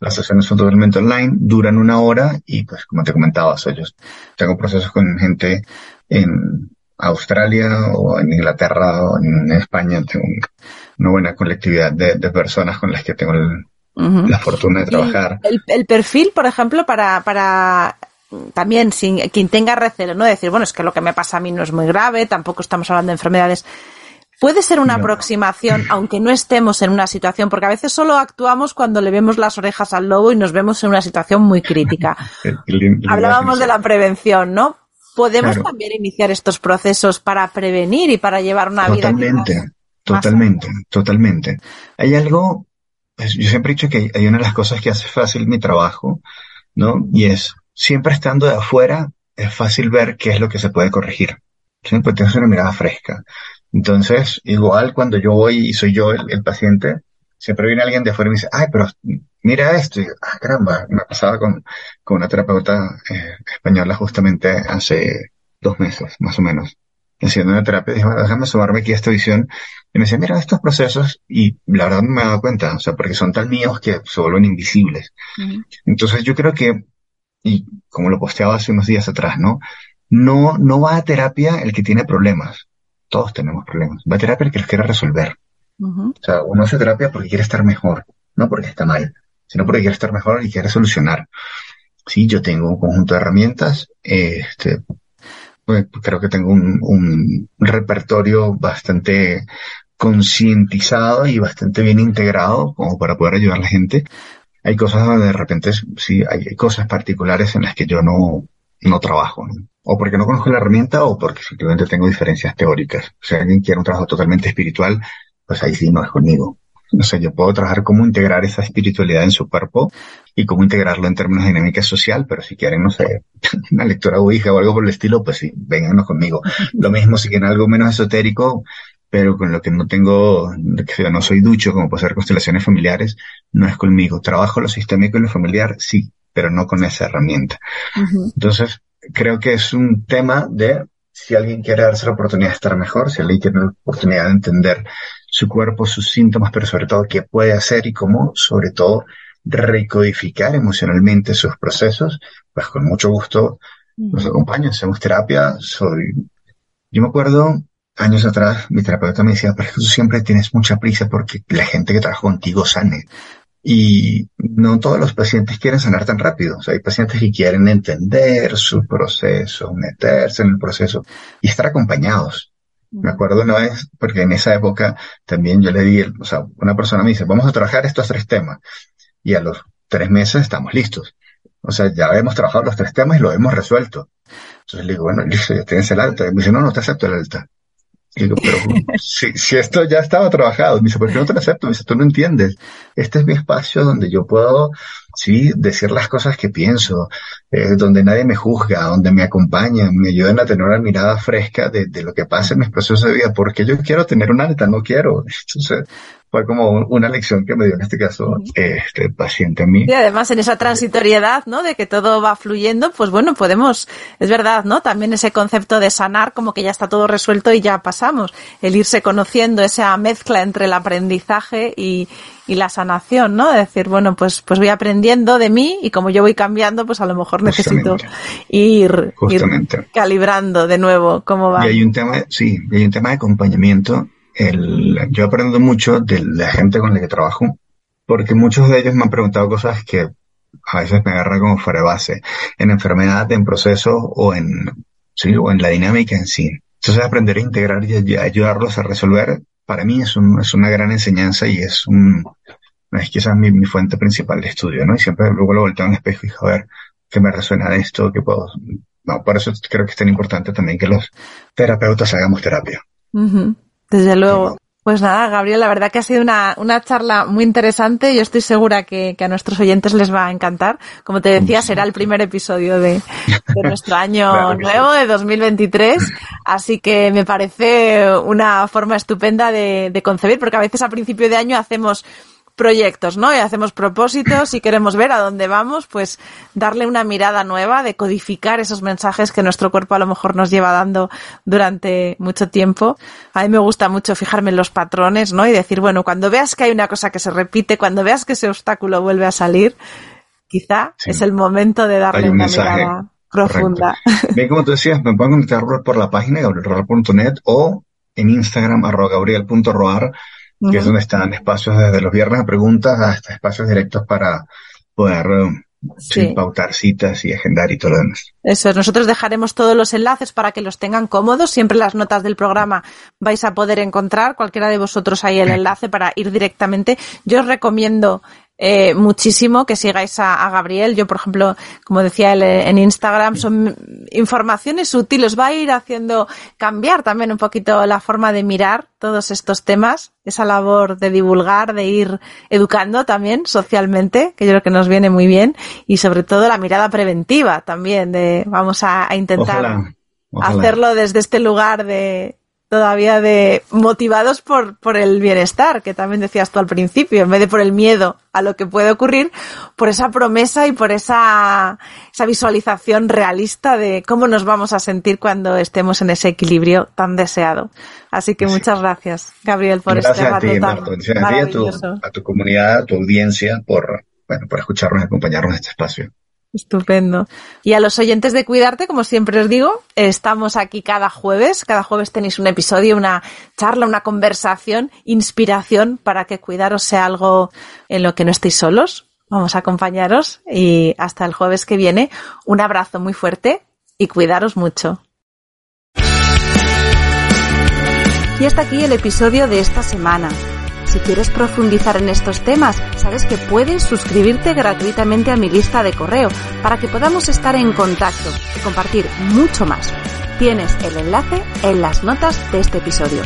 Las sesiones son totalmente online, duran una hora y pues como te comentaba, yo tengo procesos con gente en Australia o en Inglaterra o en España. Tengo una buena colectividad de, personas con las que tengo la fortuna de trabajar. El, perfil, por ejemplo, para, para también sin quien tenga recelo, ¿no? Decir, bueno, es que lo que me pasa a mí no es muy grave, tampoco estamos hablando de enfermedades Puede ser una aproximación, aunque no estemos en una situación, porque a veces solo actuamos cuando le vemos las orejas al lobo y nos vemos en una situación muy crítica. Hablábamos de la prevención, ¿no? Podemos también iniciar estos procesos para prevenir y para llevar una vida. Totalmente, totalmente, totalmente. Hay algo, pues, yo siempre he dicho que hay una de las cosas que hace fácil mi trabajo, ¿no? Y es, siempre estando de afuera, es fácil ver qué es lo que se puede corregir. Siempre tienes una mirada fresca. Entonces, igual cuando yo voy y soy yo el, paciente, siempre viene alguien de afuera y me dice, ay, pero mira esto. Y, ah, caramba, me pasaba con, con una terapeuta eh, española justamente hace dos meses, más o menos, haciendo una terapia. Dije, déjame sumarme aquí a esta visión. Y me dice, mira estos procesos, y la verdad no me he dado cuenta, o sea, porque son tan míos que se vuelven invisibles. Entonces yo creo que, y como lo posteaba hace unos días atrás, ¿no? No, no va a terapia el que tiene problemas todos tenemos problemas. Va a terapia el que los quiere resolver. O sea, uno hace terapia porque quiere estar mejor, no porque está mal, sino porque quiere estar mejor y quiere solucionar. Sí, yo tengo un conjunto de herramientas, este, pues, creo que tengo un, un repertorio bastante concientizado y bastante bien integrado como para poder ayudar a la gente. Hay cosas donde de repente sí hay cosas particulares en las que yo no, no trabajo. o porque no conozco la herramienta o porque simplemente tengo diferencias teóricas. Sea, alguien quiere un trabajo totalmente espiritual, pues ahí sí no es conmigo. O sea, yo puedo trabajar cómo integrar esa espiritualidad en su cuerpo y cómo integrarlo en términos de dinámica social, pero si quieren, no sé, una lectura ouija o algo por el estilo, pues sí, vénganos conmigo. Lo mismo si quieren algo menos esotérico, pero con lo que no tengo, que no soy ducho, como puede ser constelaciones familiares, no es conmigo. Trabajo lo sistémico y lo familiar, sí, pero no con esa herramienta. Entonces, creo que es un tema de si alguien quiere darse la oportunidad de estar mejor, si alguien quiere la oportunidad de entender su cuerpo, sus síntomas, pero sobre todo qué puede hacer y cómo, sobre todo, recodificar emocionalmente sus procesos, pues con mucho gusto nos acompaña, hacemos terapia, soy, yo me acuerdo años atrás, mi terapeuta me decía, pero tú siempre tienes mucha prisa porque la gente que trabaja contigo sane. Y no todos los pacientes quieren sanar tan rápido. O sea, hay pacientes que quieren entender su proceso, meterse en el proceso y estar acompañados. Me acuerdo una vez, porque en esa época también yo le di, o sea, una persona me dice, vamos a trabajar estos tres temas. Y a los tres meses estamos listos. O sea, ya hemos trabajado los tres temas y lo hemos resuelto. Entonces le digo, bueno, listo, ya tienes el alta. Y me dice, no, no te acepto el alta. Y digo, pero si, si, esto ya estaba trabajado, me dice, ¿por qué no te lo acepto? Me dice, tú no entiendes. Este es mi espacio donde yo puedo, sí, decir las cosas que pienso, eh, donde nadie me juzga, donde me acompañan, me ayudan a tener una mirada fresca de, de, lo que pasa en mis procesos de vida, porque yo quiero tener un alta, no quiero. Entonces, fue como una lección que me dio en este caso este paciente a mí. Y además en esa transitoriedad, ¿no? De que todo va fluyendo, pues bueno, podemos, es verdad, ¿no? También ese concepto de sanar, como que ya está todo resuelto y ya pasamos. El irse conociendo esa mezcla entre el aprendizaje y, y la sanación, ¿no? De decir, bueno, pues, pues voy aprendiendo de mí y como yo voy cambiando, pues a lo mejor necesito ir, ir, calibrando de nuevo cómo va. Y hay un tema, sí, hay un tema de acompañamiento el, yo aprendo mucho de la gente con la que trabajo, porque muchos de ellos me han preguntado cosas que a veces me agarran como fuera de base, en enfermedad, en proceso o en, sí, o en la dinámica en sí. Entonces aprender a integrar y ayudarlos a resolver, para mí es, un, es una gran enseñanza y es un, es quizás mi, mi fuente principal de estudio, ¿no? Y siempre luego lo volteo en espejo y digo, a ver, ¿qué me resuena de esto? ¿Qué puedo? No, por eso creo que es tan importante también que los terapeutas hagamos terapia. Desde luego. Pues nada, Gabriel, la verdad que ha sido una, una charla muy interesante. Yo estoy segura que, que, a nuestros oyentes les va a encantar. Como te decía, será el primer episodio de, de nuestro año claro nuevo, sí. de 2023. Así que me parece una forma estupenda de, de concebir, porque a veces a principio de año hacemos proyectos, ¿no? Y hacemos propósitos y queremos ver a dónde vamos, pues darle una mirada nueva, de codificar esos mensajes que nuestro cuerpo a lo mejor nos lleva dando durante mucho tiempo. A mí me gusta mucho fijarme en los patrones, ¿no? Y decir, bueno, cuando veas que hay una cosa que se repite, cuando veas que ese obstáculo vuelve a salir, quizá sí. es el momento de darle un una mensaje. mirada profunda. Correcto. Bien, como tú decías, me pueden conectar por la página gabrielroar.net o en Instagram, arroba gabriel.roar uh -huh. es donde están espacios desde los viernes a preguntas hasta espacios directos para poder um, sí. pautar citas y agendar y todo lo demás. Eso es, nosotros dejaremos todos los enlaces para que los tengan cómodos. Siempre las notas del programa vais a poder encontrar, cualquiera de vosotros ahí el enlace para ir directamente. Yo os recomiendo eh, muchísimo que sigáis a, a, Gabriel. Yo, por ejemplo, como decía él eh, en Instagram, son informaciones útiles. Va a ir haciendo cambiar también un poquito la forma de mirar todos estos temas. Esa labor de divulgar, de ir educando también socialmente, que yo creo que nos viene muy bien. Y sobre todo la mirada preventiva también de vamos a, a intentar ojalá, ojalá. hacerlo desde este lugar de, todavía de motivados por, por el bienestar, que también decías tú al principio, en vez de por el miedo a lo que puede ocurrir, por esa promesa y por esa, esa visualización realista de cómo nos vamos a sentir cuando estemos en ese equilibrio tan deseado. Así que muchas gracias, Gabriel, por gracias este rato a ti, tan Marto. A, tu, a tu comunidad, a tu audiencia, por, bueno, por escucharnos y acompañarnos en este espacio. Estupendo. Y a los oyentes de Cuidarte, como siempre os digo, estamos aquí cada jueves. Cada jueves tenéis un episodio, una charla, una conversación, inspiración para que cuidaros sea algo en lo que no estéis solos. Vamos a acompañaros y hasta el jueves que viene. Un abrazo muy fuerte y cuidaros mucho. Y hasta aquí el episodio de esta semana. Si quieres profundizar en estos temas, sabes que puedes suscribirte gratuitamente a mi lista de correo para que podamos estar en contacto y compartir mucho más. Tienes el enlace en las notas de este episodio.